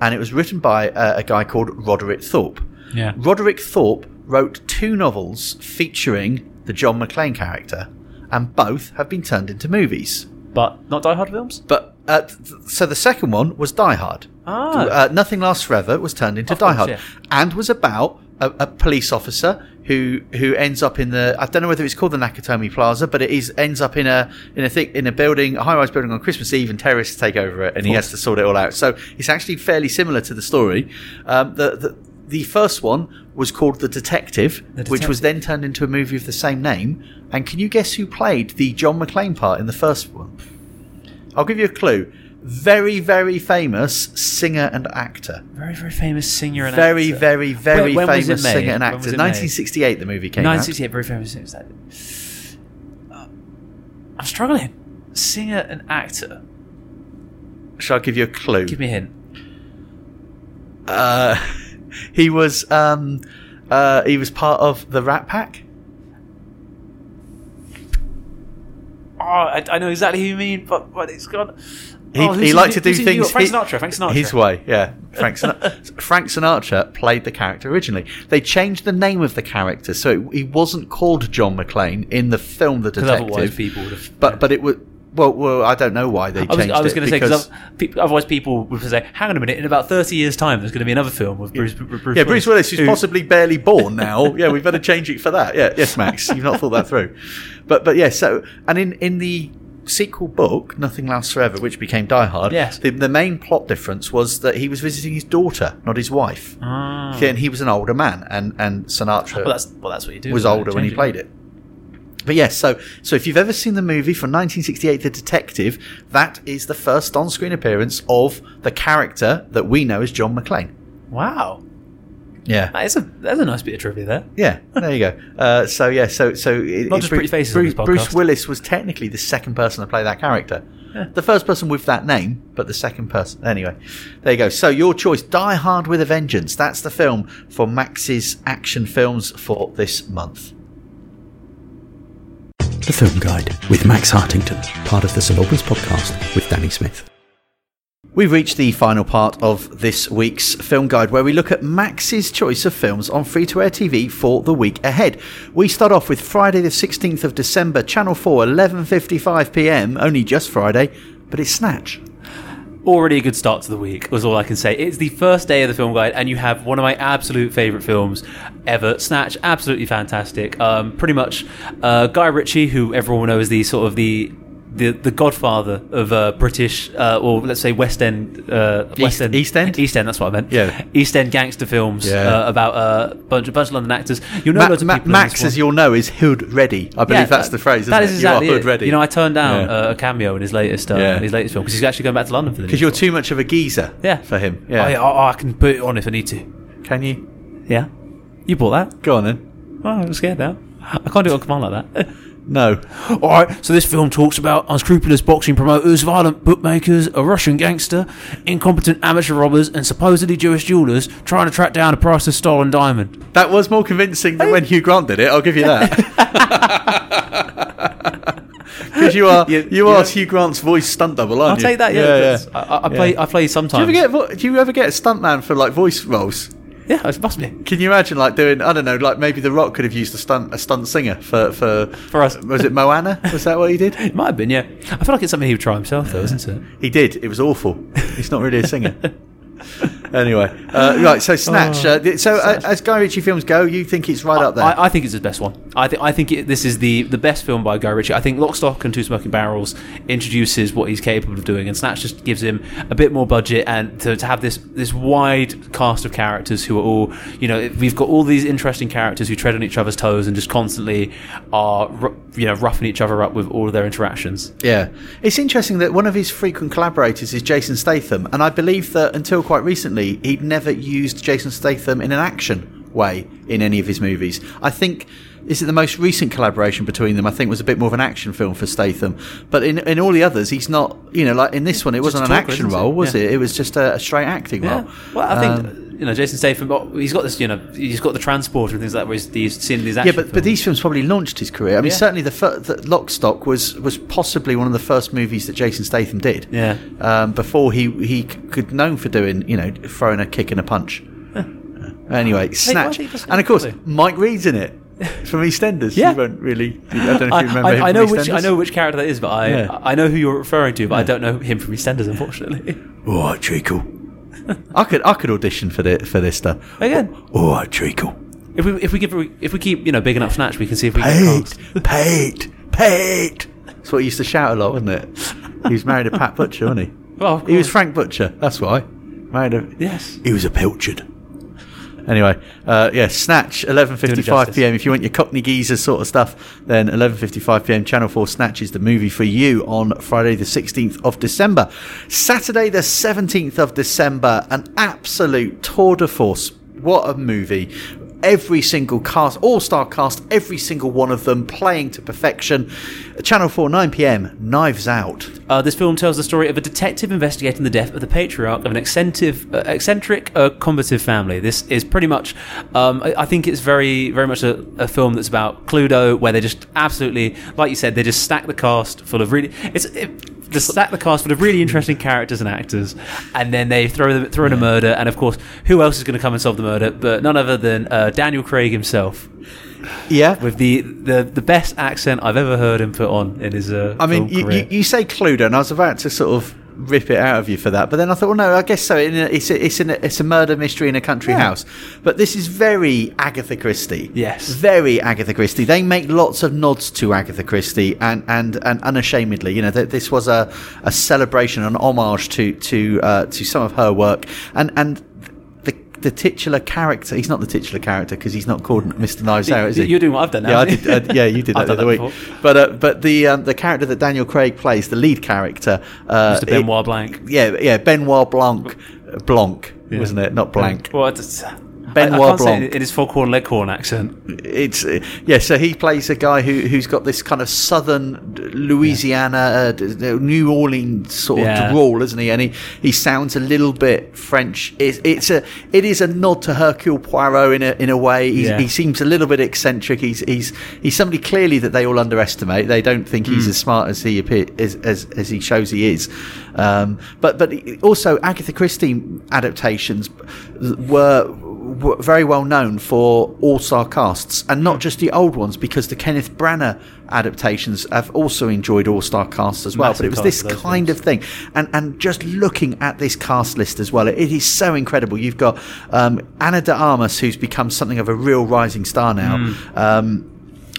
Speaker 1: and it was written by uh, a guy called Roderick Thorp.
Speaker 2: Yeah.
Speaker 1: Roderick Thorp wrote two novels featuring the John McClane character, and both have been turned into movies.
Speaker 2: But not Die Hard films.
Speaker 1: But uh, th- so the second one was Die Hard.
Speaker 2: Ah.
Speaker 1: Uh, Nothing Lasts Forever was turned into
Speaker 2: Of
Speaker 1: Die
Speaker 2: course,
Speaker 1: Hard,
Speaker 2: yeah.
Speaker 1: and was about a, a police officer who who ends up in the I don't know whether it's called the Nakatomi Plaza, but it is ends up in a in a thick in a building, a high rise building on Christmas Eve, and terrorists take over it, and he has to sort it all out. So it's actually fairly similar to the story. Um, the, the the first one was called The Detective,
Speaker 2: The
Speaker 1: which was then turned into a movie of the same name. And can you guess who played the John McClane part in the first one? I'll give you a clue. Very, very famous singer and actor.
Speaker 2: Very very famous singer and
Speaker 1: Very,
Speaker 2: actor.
Speaker 1: very, very
Speaker 2: when
Speaker 1: famous singer and actor.
Speaker 2: was it made?
Speaker 1: 1968, the movie came out.
Speaker 2: 1968, very famous singer. Uh, I'm struggling. Singer and actor.
Speaker 1: Shall I give you a clue?
Speaker 2: Give me a hint.
Speaker 1: Uh, he was um, uh, he was part of the Rat Pack.
Speaker 2: Oh, I, I know exactly who you mean, but, but it's gone.
Speaker 1: He,
Speaker 2: Oh,
Speaker 1: he liked to do
Speaker 2: who's
Speaker 1: things
Speaker 2: Frank Sinatra. Frank Sinatra.
Speaker 1: His way, yeah. Frank Sinatra, Frank Sinatra played the character originally. They changed the name of the character, so it, he wasn't called John McClane in the film The Detective.
Speaker 2: otherwise people would have.
Speaker 1: but but it was well, well. I don't know why they
Speaker 2: I
Speaker 1: changed
Speaker 2: was, I was going to say
Speaker 1: because-
Speaker 2: otherwise people would say, "Hang on a minute! In about thirty years' time, there's going to be another film with Bruce." Bruce, Bruce
Speaker 1: Yeah, Bruce Willis, who's
Speaker 2: who-
Speaker 1: possibly barely born now. yeah, we better change it for that. Yeah, yes, Max, you've not thought that through. But but yeah, so and in in the sequel book, Nothing Lasts Forever, which became Die Hard,
Speaker 2: Yes.
Speaker 1: the, the main plot difference was that he was visiting his daughter, not his wife.
Speaker 2: Ah.
Speaker 1: And he was an older man, and and Sinatra
Speaker 2: Well, that's well, that's what you do.
Speaker 1: was older when he played it. But yes, so so if you've ever seen the movie from 1968, The Detective, that is the first on-screen appearance of the character that we know as John McClane.
Speaker 2: Wow,
Speaker 1: Yeah,
Speaker 2: that is a that's a nice bit of trivia there.
Speaker 1: Yeah, there you go. Uh, so yeah, so so it,
Speaker 2: Not
Speaker 1: it-
Speaker 2: just pretty faces on
Speaker 1: Bruce,
Speaker 2: this.
Speaker 1: Bruce Willis was technically the second person to play that character. The first person with that name, but the second person. Anyway, there you go. So your choice: Die Hard with a Vengeance. That's the film for Max's action films for this month. The Film Guide with Max Hartington, part of the St podcast with Danny Smith. We've reached the final part of this week's film guide where we look at Max's choice of films on free to air TV for the week ahead. We start off with Friday the 16th of December, Channel 4, 11:55 p.m., only just Friday, but it's Snatch.
Speaker 2: already a good start to the week was all I can say. It's the first day of the film guide, and you have one of my absolute favourite films ever, Snatch. Absolutely fantastic. Um, pretty much uh, Guy Ritchie, who everyone knows the sort of the the, the godfather of uh, British, uh, or let's say West End, uh, West End,
Speaker 1: East End?
Speaker 2: East End. That's what I meant.
Speaker 1: Yeah.
Speaker 2: East End gangster films
Speaker 1: Yeah.
Speaker 2: uh, about a bunch, bunch of London actors. You'll know
Speaker 1: Ma-
Speaker 2: loads of
Speaker 1: Ma-
Speaker 2: people.
Speaker 1: Max, as you'll know, is hood ready. I believe
Speaker 2: Yeah,
Speaker 1: that's the phrase.
Speaker 2: That
Speaker 1: it?
Speaker 2: is exactly
Speaker 1: you hood
Speaker 2: it.
Speaker 1: ready.
Speaker 2: You know, I turned down
Speaker 1: Yeah.
Speaker 2: uh, a cameo in his latest uh, in his latest film because he's actually going back to London for the
Speaker 1: because you're too much of a geezer.
Speaker 2: Yeah.
Speaker 1: for him. Yeah,
Speaker 2: yeah, oh, I can put it on if I need to.
Speaker 1: can you?
Speaker 2: Yeah. You bought that?
Speaker 1: Go on then.
Speaker 2: Oh, I'm scared now. I can't do it on command like that.
Speaker 1: No.
Speaker 2: All right. So this film talks about unscrupulous boxing promoters, violent bookmakers, a Russian gangster, incompetent amateur robbers, and supposedly Jewish jewelers trying to track down a priceless stolen diamond.
Speaker 1: That was more convincing than when Hugh Grant did it. I'll give you that. Because you are
Speaker 2: You-
Speaker 1: you,
Speaker 2: you
Speaker 1: are
Speaker 2: know-
Speaker 1: Hugh Grant's voice stunt double,
Speaker 2: I'll
Speaker 1: aren't you?
Speaker 2: take that. Yeah.
Speaker 1: yeah.
Speaker 2: that's- I, I- I play.
Speaker 1: Yeah.
Speaker 2: I play
Speaker 1: Do you
Speaker 2: sometimes.
Speaker 1: ever get do you ever get a stuntman for like voice roles?
Speaker 2: Yeah, it must be.
Speaker 1: Can you imagine like doing I don't know like maybe The Rock could have used a stunt a stunt singer for for
Speaker 2: For us.
Speaker 1: was it Moana was that what he did?
Speaker 2: It might have been. Yeah. I feel like it's something he would try himself, though, isn't it?
Speaker 1: He did. It was awful. He's not really a singer. anyway, uh, right. So Snatch. Uh, so uh, as Guy Ritchie films go, you think it's right up there?
Speaker 2: I, I think it's his best one. I think I think it, this is the the best film by Guy Ritchie. I think Lock, Stock, and Two Smoking Barrels introduces what he's capable of doing, and Snatch just gives him a bit more budget and to, to have this this wide cast of characters who are all you know we've got all these interesting characters who tread on each other's toes and just constantly are you know roughing each other up with all of their interactions.
Speaker 1: Yeah. It's interesting that one of his frequent collaborators is Jason Statham, and I believe that until quite recently, he'd never used Jason Statham in an action way in any of his movies. I think. Is it the most recent collaboration between them? I think was a bit more of an action film for Statham, but in in all the others, he's not. You know, like in this one, it wasn't
Speaker 2: a
Speaker 1: an
Speaker 2: talker,
Speaker 1: action role, was
Speaker 2: Yeah.
Speaker 1: it? It was just a, a straight acting
Speaker 2: Yeah.
Speaker 1: role.
Speaker 2: Well, I think
Speaker 1: Um,
Speaker 2: you know Jason Statham. He's got this. You know, he's got the transporter and things like that. Where he's, he's seen these
Speaker 1: yeah,
Speaker 2: action
Speaker 1: but, but
Speaker 2: films.
Speaker 1: these films probably launched his career. I mean,
Speaker 2: Yeah.
Speaker 1: certainly the, fir- the Lock Stock was was possibly one of the first movies that Jason Statham did.
Speaker 2: Yeah.
Speaker 1: Um, before he he could known for doing you know throwing a kick and a punch. Anyway, Snatch,
Speaker 2: that's
Speaker 1: and of course. Mike Reid's in it from EastEnders.
Speaker 2: Yeah.
Speaker 1: you won't really. I don't know if you remember
Speaker 2: I-
Speaker 1: him
Speaker 2: I
Speaker 1: from
Speaker 2: know which I know which character that is, but I
Speaker 1: Yeah.
Speaker 2: I know who you're referring to, but I don't know him from EastEnders, unfortunately.
Speaker 1: All right, treacle. I could I could audition for the for this stuff.
Speaker 2: Again, oh, oh,
Speaker 1: All right, treacle.
Speaker 2: if we if we give if we keep you know big enough snatch, we can see if we can get
Speaker 1: Pate, Pate, Pate. That's what he used to shout a lot, wasn't it? He was married to Pat Butcher, wasn't he?
Speaker 2: Well,
Speaker 1: he was. Frank Butcher. That's why. Married a.
Speaker 2: Yes.
Speaker 1: He was a pilchard. Anyway, uh, yeah, Snatch, eleven
Speaker 2: Doing it
Speaker 1: fifty-five
Speaker 2: justice.
Speaker 1: p.m. If you want your Cockney geezer sort of stuff, then eleven fifty-five p.m. Channel Four Snatch is the movie for you on Friday the sixteenth of December. Saturday the seventeenth of December, an absolute tour de force. What a movie! Every single cast, all-star cast, every single one of them playing to perfection. Channel Four, nine p.m. Knives Out.
Speaker 2: Uh, this film tells the story of a detective investigating the death of the patriarch of an eccentric, uh, eccentric, uh, combative family. This is pretty much, um, I, I think it's very, very much a, a film that's about Cluedo, where they just absolutely, like you said, they just stack the cast full of really, it's it, they stack the cast full of really interesting characters and actors, and then they throw them throw in a murder, and of course, who else is going to come and solve the murder? But none other than uh, Daniel Craig himself,
Speaker 1: Yeah,
Speaker 2: with the, the the best accent I've ever heard him put on in his. Uh,
Speaker 1: I mean, you, you, you say Cluedo, and I was about to sort of rip it out of you for that, but then I thought, well, no, I guess so. A, it's a, it's, it's a murder mystery in a country
Speaker 2: Yeah.
Speaker 1: house, but this is very Agatha Christie.
Speaker 2: Yes.
Speaker 1: very Agatha Christie. They make lots of nods to Agatha Christie, and and, and unashamedly, you know, th- this was a, a celebration, an homage to to uh, to some of her work, and and. The, titular character, he's not the titular character because he's not called Mr. Knives Out, is he?
Speaker 2: You're doing what I've done now.
Speaker 1: Yeah, I did. Uh, yeah, you did that the other week.
Speaker 2: before.
Speaker 1: But uh, but the um, the character that Daniel Craig plays, the lead character, uh,
Speaker 2: Mr. Benoit Blanc.
Speaker 1: Yeah, yeah, Benoit Blanc, Blanc, wasn't it? Not Blanc.
Speaker 2: Well, it's,
Speaker 1: Benoit
Speaker 2: I, I
Speaker 1: Blanc.
Speaker 2: it in his foghorn leghorn accent.
Speaker 1: it's uh, yeah. So he plays a guy who who's got this kind of southern Louisiana, uh, d- d- New Orleans sort of
Speaker 2: Yeah.
Speaker 1: drawl, isn't he? And he, he sounds a little bit French. It's, it's a it is a nod to Hercule Poirot in a in a way. He's,
Speaker 2: Yeah.
Speaker 1: He seems a little bit eccentric. He's he's he's somebody clearly that they all underestimate. They don't think he's as smart as he appear, as, as as he shows he is. Um, but but also Agatha Christie adaptations were very well known for all-star casts and not just the old ones because the Kenneth Branagh adaptations have also enjoyed all-star casts as well.
Speaker 2: Massive
Speaker 1: but it was this kind of thing. And and just looking at this cast list as well it, it is so incredible. You've got um, Ana de Armas who's become something of a real rising star now.
Speaker 2: Hmm.
Speaker 1: um,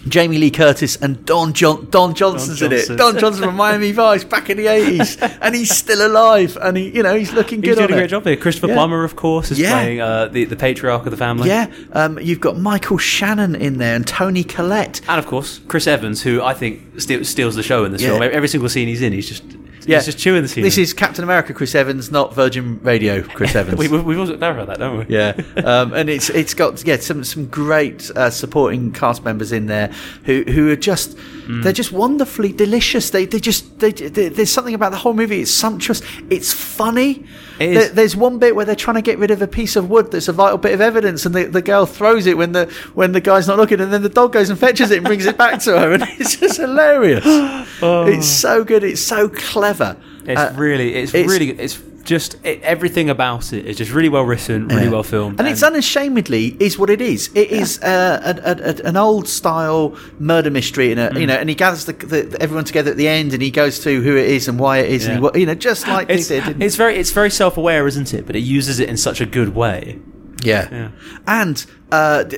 Speaker 1: Jamie Lee Curtis and Don John Don Johnson's in
Speaker 2: Johnson.
Speaker 1: it. Don Johnson from Miami Vice back in the eighties, and he's still alive, and he, you know, he's looking good
Speaker 2: He's doing
Speaker 1: on
Speaker 2: a great
Speaker 1: it.
Speaker 2: job here. Christopher
Speaker 1: Yeah.
Speaker 2: Plummer, of course, is
Speaker 1: Yeah.
Speaker 2: playing uh, the the patriarch of the family.
Speaker 1: Yeah, um, you've got Michael Shannon in there and Toni Collette.
Speaker 2: And of course, Chris Evans, who I think steals the show in this
Speaker 1: Yeah.
Speaker 2: film. Every single scene he's in, he's just
Speaker 1: Yeah,
Speaker 2: he's just chewing the scene.
Speaker 1: This is Captain America, Chris Evans, not Virgin Radio, Chris Evans.
Speaker 2: we, we, we've also clarified that, don't we?
Speaker 1: yeah, um, and it's it's got yeah some some great uh, supporting cast members in there who who are just they're just wonderfully delicious. They they just they, they, there's something about the whole movie. It's sumptuous. It's funny.
Speaker 2: It
Speaker 1: There-
Speaker 2: is.
Speaker 1: one bit where they're trying to get rid of a piece of wood that's a vital bit of evidence, and the, the girl throws it when the when the guy's not looking, and then the dog goes and fetches it and brings it back to her, and it's just hilarious. It's so good. It's so clever.
Speaker 2: It's
Speaker 1: Uh,
Speaker 2: really, it's,
Speaker 1: it's-
Speaker 2: really good. It's just it, everything about it is just really well written, really
Speaker 1: Yeah.
Speaker 2: well filmed,
Speaker 1: and, it's unashamedly is what it is. It is uh, a, a, a, an old style murder mystery, and a, you
Speaker 2: Mm.
Speaker 1: know, and he gathers the, the, everyone together at the end, and he goes to who it is and why it is, and he, you know, just like
Speaker 2: it's,
Speaker 1: they did.
Speaker 2: it's very it's very self aware, isn't it? But it uses it in such a good way.
Speaker 1: yeah.
Speaker 2: Yeah.
Speaker 1: and uh, d-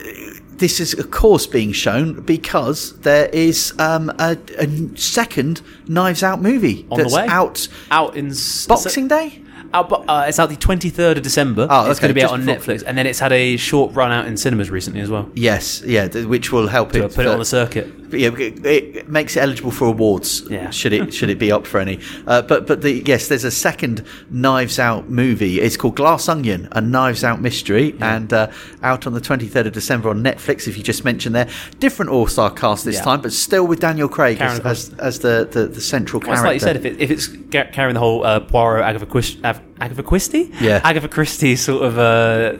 Speaker 1: this is of course being shown because there is um, a, a second Knives Out movie
Speaker 2: On the
Speaker 1: that's
Speaker 2: way?
Speaker 1: out
Speaker 2: Out in
Speaker 1: Boxing Day.
Speaker 2: Out, uh, it's out the 23rd of December.
Speaker 1: Oh,
Speaker 2: it's
Speaker 1: okay,
Speaker 2: going to be out on
Speaker 1: before-
Speaker 2: Netflix, and then it's had a short run out in cinemas recently as well.
Speaker 1: Yes, yeah, th- which will help
Speaker 2: To
Speaker 1: it.
Speaker 2: put it
Speaker 1: for-
Speaker 2: on the circuit.
Speaker 1: Yeah, it, it makes it eligible for awards.
Speaker 2: Yeah.
Speaker 1: should it should it be up for any? Uh, but but the yes, there's a second Knives Out movie. It's called Glass Onion, a Knives Out mystery, and uh, out on the 23rd of December on Netflix. If you just mentioned there, different All Star cast this
Speaker 2: Yeah.
Speaker 1: time, but still with Daniel Craig as,
Speaker 2: Karen
Speaker 1: as, as the, the the central
Speaker 2: Well, it's
Speaker 1: character.
Speaker 2: like you said, if, it, if it's carrying the whole uh, Poirot Agatha, Av- Agatha Christie,
Speaker 1: Yeah.
Speaker 2: Agatha Christie sort of uh,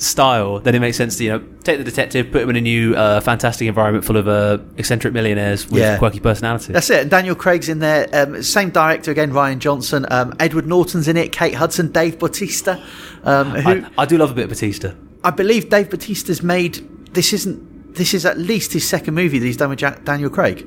Speaker 2: style, then it makes sense to you know take the detective, put him in a new uh, fantastic environment full of uh, eccentric millionaires with
Speaker 1: Yeah.
Speaker 2: quirky personalities.
Speaker 1: That's it. Daniel Craig's in there. Um, same director again, Rian Johnson. Um, Edward Norton's in it. Kate Hudson, Dave Bautista. Um, who,
Speaker 2: I, I do love a bit of Batista.
Speaker 1: I believe Dave Batista's made this isn't this is at least his second movie that he's done with Jack, Daniel Craig.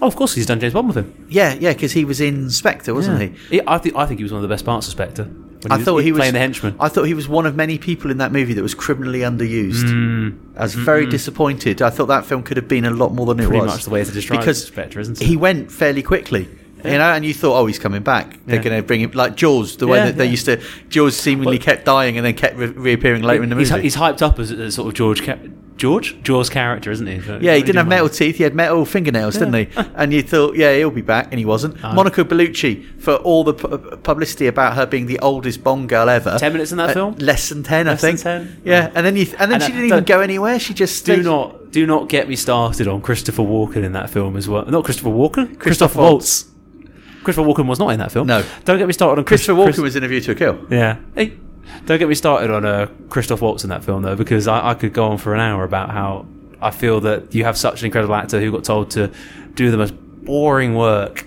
Speaker 2: Oh, of course, he's done James Bond with him.
Speaker 1: Yeah, yeah, because he was in Spectre, wasn't he?
Speaker 2: Yeah, I think I think he was one of the best parts of Spectre.
Speaker 1: I thought he was
Speaker 2: playing the henchman.
Speaker 1: I thought he was one of many people in that movie that was criminally underused.
Speaker 2: Mm.
Speaker 1: I was very disappointed. I thought that film could have been a lot more than it
Speaker 2: Pretty
Speaker 1: was.
Speaker 2: much the way to describe
Speaker 1: because
Speaker 2: Spectre, isn't it?
Speaker 1: he went fairly quickly. You know, and you thought, oh, he's coming back. They're
Speaker 2: Yeah.
Speaker 1: going to bring him like Jaws, the way
Speaker 2: Yeah,
Speaker 1: that they
Speaker 2: yeah.
Speaker 1: used to. Jaws seemingly
Speaker 2: Well-
Speaker 1: kept dying and then kept re- reappearing later in the movie.
Speaker 2: he's hyped up as a sort of George Ca- George Jaws character, isn't he?
Speaker 1: Yeah, he didn't have metal teeth. He had metal fingernails, didn't he? And you thought, yeah, he'll be back, and he wasn't. Monica Bellucci, for all the pu- publicity about her being the oldest Bond girl ever.
Speaker 2: 10 minutes in that
Speaker 1: Uh,
Speaker 2: film?
Speaker 1: Less than ten,
Speaker 2: Less
Speaker 1: I
Speaker 2: than
Speaker 1: think.
Speaker 2: 10?
Speaker 1: Yeah, and then you, and then
Speaker 2: And,
Speaker 1: she
Speaker 2: uh,
Speaker 1: didn't even go anywhere. She just
Speaker 2: Do
Speaker 1: stayed-
Speaker 2: not do not get me started on Christopher Walken in that film as well. Not Christopher Walken,
Speaker 1: Christoph
Speaker 2: Waltz. Christopher Walken was not in that film.
Speaker 1: No.
Speaker 2: Don't get me started on Chris-
Speaker 1: Christopher Walken
Speaker 2: Chris-
Speaker 1: was in A View to a Kill.
Speaker 2: Yeah. Hey, don't get me started on uh, Christoph Waltz in that film though, because I, I could go on for an hour about how I feel that you have such an incredible actor who got told to do the most boring work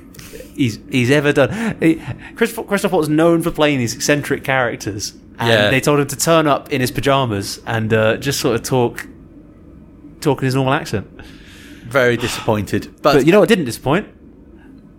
Speaker 2: he's he's ever done. He, Christoph, Christoph Waltz is known for playing these eccentric characters, and
Speaker 1: Yeah.
Speaker 2: they told him to turn up in his pajamas and uh, just sort of talk talk in his normal accent.
Speaker 1: Very disappointed. But,
Speaker 2: But you know what didn't disappoint?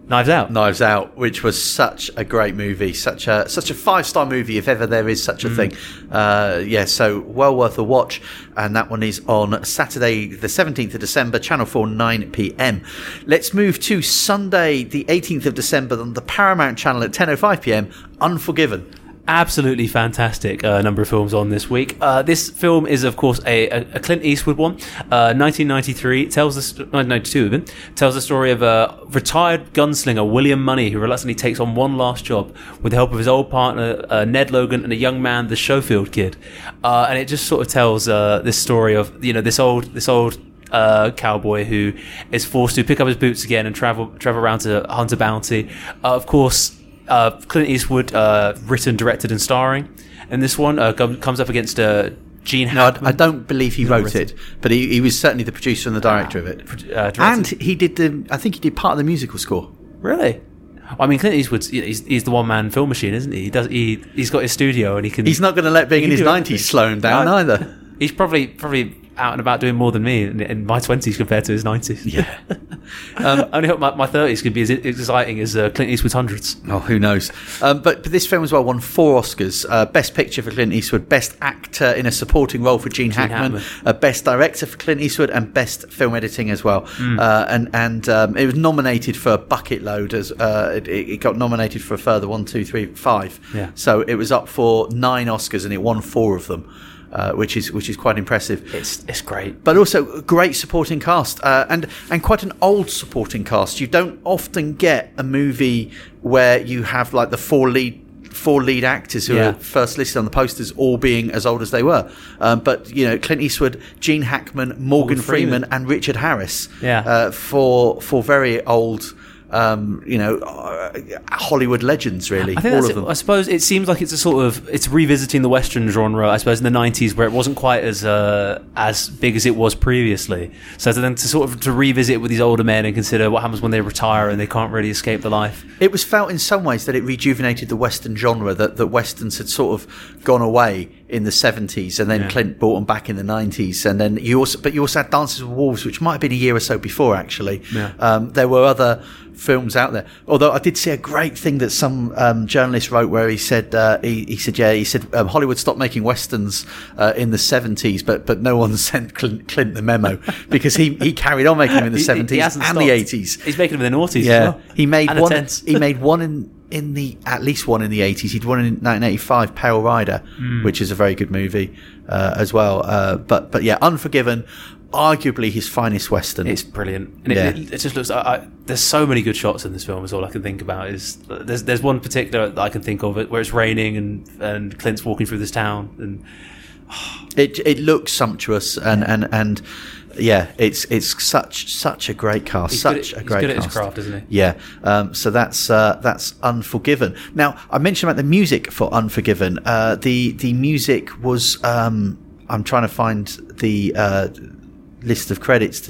Speaker 2: Knives Out.
Speaker 1: Knives Out, which was such a great movie, such a such a five star movie, if ever there is such a
Speaker 2: Mm.
Speaker 1: thing. Uh, yeah, so well worth a watch, and that one is on Saturday, the seventeenth of December, Channel Four, nine p.m. Let's move to Sunday, the eighteenth of December, on the Paramount Channel at ten o five p.m. Unforgiven.
Speaker 2: Absolutely fantastic uh, number of films on this week. Uh, this film is, of course, a, a, Clint Eastwood one. Uh, 1993 tells the st- 1992 even tells the story of a retired gunslinger William Munny who reluctantly takes on one last job with the help of his old partner uh, Ned Logan and a young man, the Schofield kid. Uh, and it just sort of tells uh, this story of you know this old this old uh, cowboy who is forced to pick up his boots again and travel travel around to hunt a bounty. Uh, of course, uh, Clint Eastwood, uh, written, directed, and starring And this one, uh, comes up against uh, Gene
Speaker 1: No,
Speaker 2: Hackman.
Speaker 1: I, I don't believe he wrote
Speaker 2: written.
Speaker 1: it, but he, he was certainly the producer and the director of it.
Speaker 2: uh,
Speaker 1: And he did the. I think he did part of the musical score.
Speaker 2: really. I mean, Clint Eastwood's he's, he's the one man film machine, isn't he? He does he he's got his studio and he can.
Speaker 1: He's not going to let being in his nineties slow him down
Speaker 2: No.
Speaker 1: either.
Speaker 2: He's probably probably out and about doing more than me in, in my twenties compared to his nineties.
Speaker 1: Yeah.
Speaker 2: um, I only hope my my thirties could be as exciting as uh, Clint Eastwood's hundreds.
Speaker 1: Oh, who knows? Um, but, but this film as well won four Oscars: uh, Best Picture for Clint Eastwood, Best Actor in a Supporting Role for Gene, Hackman,
Speaker 2: Hackman.
Speaker 1: Uh, Best Director for Clint Eastwood, and Best Film Editing as well.
Speaker 2: Hmm.
Speaker 1: Uh, and and um, it was nominated for a bucket load as uh, it, it got nominated for a further one, two, three, five.
Speaker 2: Yeah.
Speaker 1: So it was up for nine Oscars, and it won four of them, uh, which is which is quite impressive.
Speaker 2: It's it's great.
Speaker 1: but also great supporting cast uh, and and quite an old supporting cast. You don't often get a movie where you have like the four lead four lead actors who
Speaker 2: Yeah.
Speaker 1: are first listed on the posters all being as old as they were. Um, but you know, Clint Eastwood, Gene Hackman, Morgan, Freeman,
Speaker 2: Freeman.
Speaker 1: and Richard Harris.
Speaker 2: Yeah.
Speaker 1: uh, for for very old. Um, you know, uh, Hollywood legends, really, all of
Speaker 2: it.
Speaker 1: them.
Speaker 2: I suppose it seems like it's a sort of it's revisiting the western genre. I suppose in the '90s where it wasn't quite as uh, as big as it was previously. So to then to sort of to revisit with these older men and consider what happens when they retire and they can't really escape the life.
Speaker 1: It was felt in some ways that it rejuvenated the Western genre, that, that Westerns had sort of gone away in the 70s and then
Speaker 2: Yeah.
Speaker 1: Clint brought them back in the 90s. And then you also, but you also had Dances with Wolves, which might have been a year or so before actually.
Speaker 2: Yeah.
Speaker 1: Um, there were other films out there. Although I did see a great thing that some um, journalist wrote where he said, uh, he, he said, yeah, he said um, Hollywood stopped making Westerns uh, in the 70s, but, but no one sent Clint, Clint the memo because he, he carried on making them in the
Speaker 2: He- he-
Speaker 1: 70s
Speaker 2: he
Speaker 1: and the 80s.
Speaker 2: He's making them in the noughties.
Speaker 1: Yeah,
Speaker 2: well.
Speaker 1: he made
Speaker 2: And
Speaker 1: one. He made one in in the at least one in the eighties. He'd one in 1985, Pale Rider,
Speaker 2: Hmm.
Speaker 1: which is a very good movie uh, as well. Uh, but but yeah, Unforgiven, arguably his finest western.
Speaker 2: It's brilliant, and
Speaker 1: Yeah.
Speaker 2: it, it, it just looks. I, I, there's so many good shots in this film. Is all I can think about. Is there's there's one particular that I can think of it where it's raining and and Clint's walking through this town and
Speaker 1: it it looks sumptuous and and and. Yeah, it's it's such such a great cast,
Speaker 2: He's
Speaker 1: such
Speaker 2: at-
Speaker 1: a
Speaker 2: he's
Speaker 1: great
Speaker 2: good at his
Speaker 1: cast.
Speaker 2: craft, isn't he?
Speaker 1: Yeah, um, so that's uh, that's Unforgiven. Now I mentioned about the music for Unforgiven. Uh, the the music was um, I'm trying to find the uh, list of credits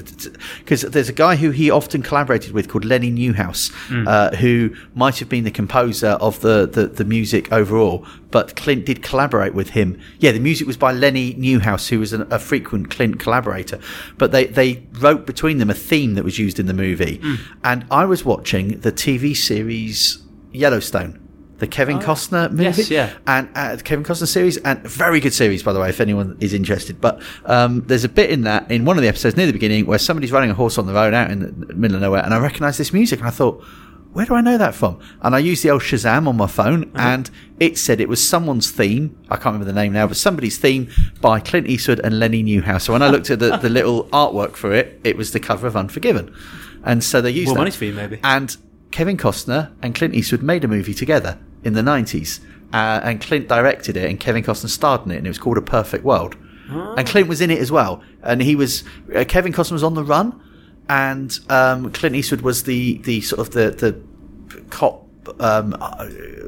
Speaker 1: because there's a guy who he often collaborated with called Lennie Niehaus, uh, who might have been the composer of the, the the music overall. But Clint did collaborate with him. Yeah, the music was by Lennie Niehaus, who was an, a frequent Clint collaborator. But they, they wrote between them a theme that was used in the movie. And I was watching the TV series Yellowstone, the Kevin Costner movie.
Speaker 2: Yes, yeah.
Speaker 1: And uh, the Kevin Costner series, and very good series, by the way, if anyone is interested. But um, there's a bit in that, in one of the episodes near the beginning, where somebody's riding a horse on the road out in the middle of nowhere, and I recognised this music, and I thought, where do I know that from? And I used the old Shazam on my phone, and it said it was someone's theme. I can't remember the name now, but somebody's theme by Clint Eastwood and Lennie Niehaus. So when I looked at the, the little artwork for it, it was the cover of Unforgiven. And so they used
Speaker 2: More
Speaker 1: that.
Speaker 2: money for you, maybe.
Speaker 1: And Kevin Costner and Clint Eastwood made a movie together in the 90s. Uh, and Clint directed it, and Kevin Costner starred in it, and it was called A Perfect World. And Clint was in it as well. And he was, uh, Kevin Costner was on the run, and um, Clint Eastwood was the, the sort of the, the cop um,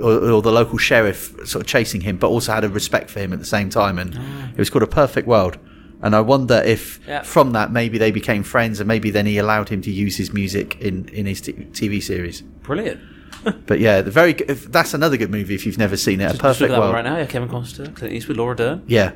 Speaker 1: or, or the local sheriff sort of chasing him, but also had a respect for him at the same time. And it was called A Perfect World. And I wonder if
Speaker 2: Yeah.
Speaker 1: from that maybe they became friends, and maybe then he allowed him to use his music in in his t- TV series.
Speaker 2: brilliant.
Speaker 1: But yeah, the very good, if, that's another good movie if you've never seen it. A
Speaker 2: Just look
Speaker 1: Perfect
Speaker 2: at that one
Speaker 1: World.
Speaker 2: right now. Yeah, Kevin Costner, Clint Eastwood, Laura Dern.
Speaker 1: Yeah.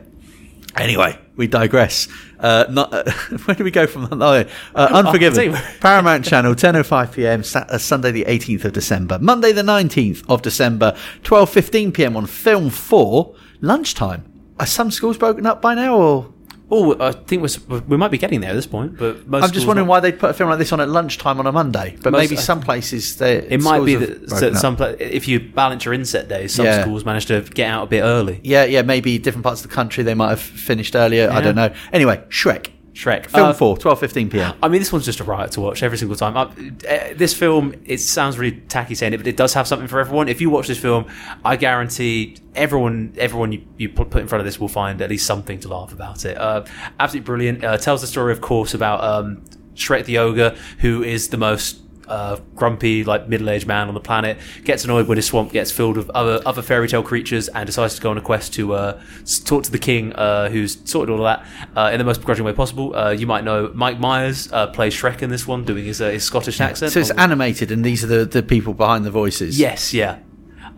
Speaker 1: Anyway, we digress. Uh, not, uh, where do we go from that? Oh, uh, Unforgiven.
Speaker 2: Tell you.
Speaker 1: Paramount Channel, 10.05 p.m., uh, Sunday the 18th of December. Monday the 19th of December, 12.15 p.m. on Film 4, lunchtime. Are some schools broken up by now, or...?
Speaker 2: Oh, I think we're, we might be getting there at this point, but most
Speaker 1: I'm just wondering why they put a film like this on at lunchtime on a Monday. But
Speaker 2: Most-
Speaker 1: maybe some places they
Speaker 2: It might be that, that some pla- if you balance your inset days, some
Speaker 1: Yeah.
Speaker 2: schools manage to get out a bit early.
Speaker 1: Yeah, yeah, maybe different parts of the country they might have finished earlier. I
Speaker 2: Yeah.
Speaker 1: don't know. Anyway, Shrek.
Speaker 2: Shrek.
Speaker 1: Film
Speaker 2: Uh,
Speaker 1: 4, 12, 15 p.m.
Speaker 2: I mean, this one's just a riot to watch every single time. Uh, uh, this film, it sounds really tacky saying it, but it does have something for everyone. If you watch this film, I guarantee everyone, everyone you, you put put in front of this will find at least something to laugh about it. Uh, absolutely brilliant. Uh, tells the story, of course, about um, Shrek the ogre, who is the most uh, grumpy, like middle-aged man on the planet. Gets annoyed when his swamp gets filled with other other fairy tale creatures, and decides to go on a quest to uh, talk to the king, uh, who's sorted all of that uh, in the most begrudging way possible. Uh, you might know Mike Myers uh, plays Shrek in this one, doing his, uh, his Scottish accent.
Speaker 1: So it's animated, and these are the, the people behind the voices.
Speaker 2: Yes, yeah.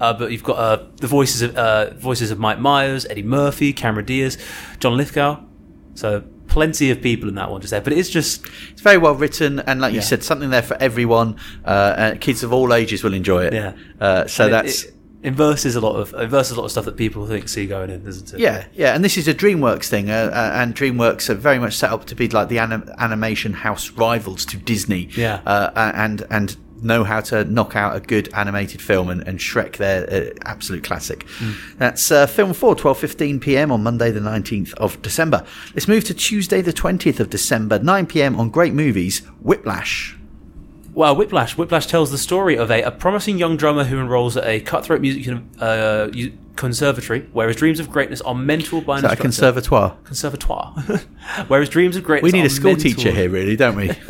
Speaker 2: Uh, but you've got uh, the voices of uh, voices of Mike Myers, Eddie Murphy, Cameron Diaz, John Lithgow. So plenty of people in that one just there. But it's just
Speaker 1: It's very well written, and like you
Speaker 2: Yeah.
Speaker 1: said, something there for everyone. Uh, and kids of all ages will enjoy it.
Speaker 2: Yeah.
Speaker 1: Uh, so
Speaker 2: it-
Speaker 1: that's.
Speaker 2: it, inverses a lot of inverses a lot of stuff that people think see going in, isn't it?
Speaker 1: yeah, yeah, and this is a DreamWorks thing, uh, uh, and DreamWorks are very much set up to be like the anim- animation house rivals to Disney.
Speaker 2: Yeah.
Speaker 1: uh, and and know how to knock out a good animated film, and, and Shrek, their uh, absolute classic. That's uh, film four, 12.15 p.m. on Monday, the 19th of December. Let's move to Tuesday, the 20th of December, 9 p.m. on Great Movies, Whiplash.
Speaker 2: Well, Whiplash. Whiplash tells the story of a, a promising young drummer who enrolls at a cutthroat music uh, conservatory, where his dreams of greatness are mentored by
Speaker 1: Is
Speaker 2: an
Speaker 1: a conservatoire?
Speaker 2: conservatoire. where his dreams of greatness
Speaker 1: We need a school
Speaker 2: mentored-
Speaker 1: teacher here, really, don't we?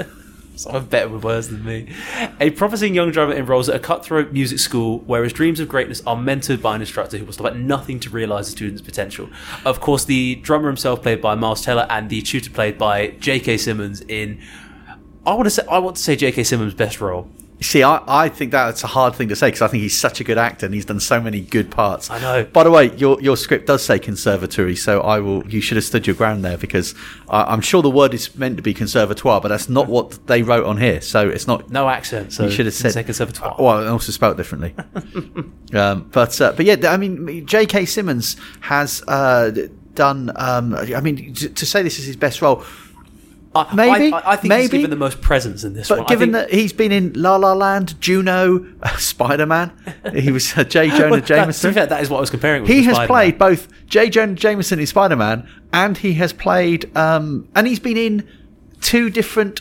Speaker 2: Someone better with words than me. A promising young drummer enrolls at a cutthroat music school where his dreams of greatness are mentored by an instructor who will stop at nothing to realise the student's potential. Of course, the drummer himself, played by Miles Teller, and the tutor, played by J.K. Simmons, in I want to say I want to say J.K. Simmons' best role.
Speaker 1: See, I, I think that's a hard thing to say because I think he's such a good actor and he's done so many good parts.
Speaker 2: I know.
Speaker 1: By the way, your your script does say conservatory, so I will. You should have stood your ground there because I, I'm sure the word is meant to be conservatoire, but that's not what they wrote on here. So it's not.
Speaker 2: No accent, so
Speaker 1: you should have said
Speaker 2: conservatoire.
Speaker 1: Well, and also spelled differently. um, but uh, but yeah, I mean, J.K. Simmons has uh, done. Um, I mean, to say this is his best role,
Speaker 2: I-
Speaker 1: maybe,
Speaker 2: I, I think he's given the most presence in this
Speaker 1: But
Speaker 2: one.
Speaker 1: Given that he's been in La La Land, Juno, Spider Man, he was uh, J.
Speaker 2: Well,
Speaker 1: Jonah
Speaker 2: that- be
Speaker 1: Jameson.
Speaker 2: fair, that is what I was comparing. With
Speaker 1: He has
Speaker 2: Spider-Man.
Speaker 1: played both J. Jonah Jameson in Spider Man, and he has played, um, and he's been in two different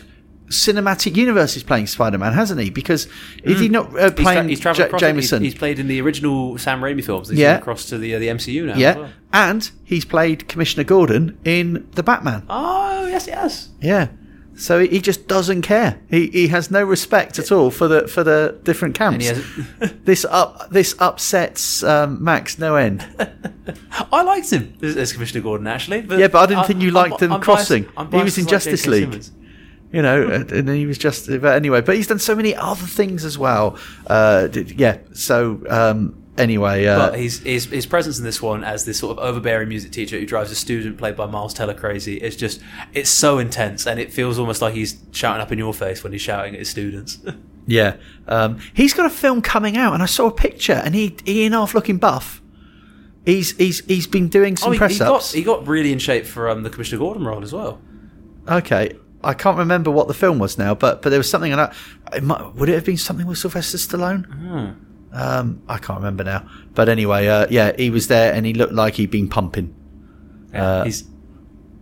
Speaker 1: cinematic universes playing Spider Man, hasn't he? Because is he not uh,
Speaker 2: Mm. He's, tra-
Speaker 1: playing
Speaker 2: he's
Speaker 1: J-
Speaker 2: it. He's,
Speaker 1: Jameson?
Speaker 2: he's played in the original Sam Raimi films. He's
Speaker 1: Yeah.
Speaker 2: across to the uh, the MCU now. as
Speaker 1: yeah,
Speaker 2: well.
Speaker 1: and he's played Commissioner Gordon in the Batman.
Speaker 2: Oh yes, yes.
Speaker 1: Yeah. So he just doesn't care. He he has no respect at all for the for the different camps.
Speaker 2: And he has-
Speaker 1: this up this upsets um, Max no end.
Speaker 2: I liked him as, Commissioner Gordon actually. But
Speaker 1: Yeah, but I didn't think you liked
Speaker 2: I'm-
Speaker 1: them
Speaker 2: I'm
Speaker 1: crossing.
Speaker 2: biased- I'm
Speaker 1: He was in Justice
Speaker 2: J.K.
Speaker 1: League.
Speaker 2: Simmons.
Speaker 1: You know, and, he was just. But anyway, but he's done so many other things as well. Uh, did- yeah. So um, anyway, uh,
Speaker 2: But his, his his presence in this one as this sort of overbearing music teacher who drives a student played by Miles Teller crazy is just it's so intense and it feels almost like he's shouting up in your face when he's shouting at his students.
Speaker 1: yeah, um, he's got a film coming out, and I saw a picture, and he he ain't half looking buff. He's he's he's been doing some
Speaker 2: oh, he,
Speaker 1: press
Speaker 2: he got
Speaker 1: ups.
Speaker 2: he got really in shape for um, the Commissioner Gordon role as well.
Speaker 1: Okay, I can't remember what the film was now, but but there was something. And would it have been something with Sylvester Stallone?
Speaker 2: Hmm.
Speaker 1: Um, I can't remember now. But anyway, uh, yeah, he was there, and he looked like he'd been pumping. Uh,
Speaker 2: he's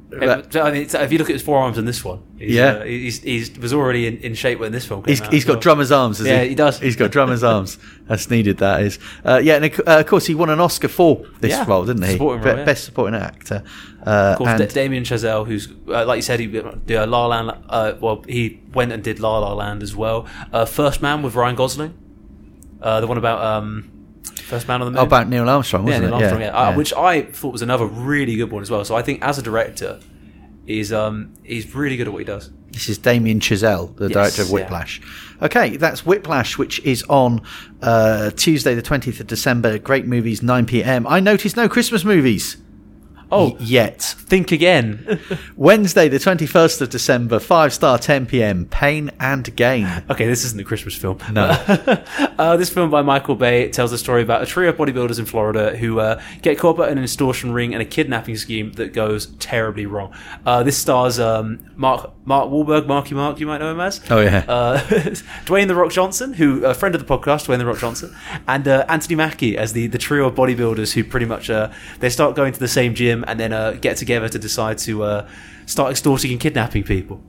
Speaker 1: But-
Speaker 2: I mean, if you look at his forearms in this one, he's,
Speaker 1: Yeah.
Speaker 2: uh, he's, he's was already in, in shape when this film came
Speaker 1: He's,
Speaker 2: out.
Speaker 1: he's got
Speaker 2: well.
Speaker 1: drummer's arms, has
Speaker 2: Yeah,
Speaker 1: he?
Speaker 2: he does.
Speaker 1: He's got drummer's arms. That's needed, that is. Uh, yeah, and of uh, of course, he won an Oscar for this
Speaker 2: Yeah,
Speaker 1: role, didn't he?
Speaker 2: supporting
Speaker 1: Be-
Speaker 2: role, yeah.
Speaker 1: Best supporting actor. Uh,
Speaker 2: Of course,
Speaker 1: and-
Speaker 2: Da- Damien Chazelle, who's uh, like you said, he did uh, La La Land. Uh, well, he went and did La La Land as well. Uh, First Man with Ryan Gosling, uh, the one about um, First Man on the Moon.
Speaker 1: oh, about Neil Armstrong, wasn't
Speaker 2: Neil
Speaker 1: it?
Speaker 2: Armstrong, yeah. Uh, which I thought was another really good one as well. So I think as a director, he's um, he's really good at what he does.
Speaker 1: This is Damien Chazelle, the
Speaker 2: Yes,
Speaker 1: director of
Speaker 2: yeah.
Speaker 1: Whiplash. Okay, that's Whiplash, which is on uh, Tuesday, the 20th of December. Great movies, 9 p.m. I noticed no Christmas movies.
Speaker 2: Oh.
Speaker 1: Yet.
Speaker 2: Think again.
Speaker 1: Wednesday, the 21st of December, 5 star, 10 pm, Pain and Gain.
Speaker 2: okay, this isn't a Christmas film.
Speaker 1: No.
Speaker 2: Uh, this film by Michael Bay tells a story about a trio of bodybuilders in Florida who uh, get caught up in an extortion ring and a kidnapping scheme that goes terribly wrong. Uh, this stars um, Mark Mark Wahlberg, Marky Mark, you might know him as.
Speaker 1: Oh, yeah.
Speaker 2: Uh, Dwayne the Rock Johnson, who a friend of the podcast, Dwayne the Rock Johnson, and uh, Anthony Mackie as the, the trio of bodybuilders who pretty much uh, they start going to the same gym and then uh, get together to decide to uh, start extorting and kidnapping people.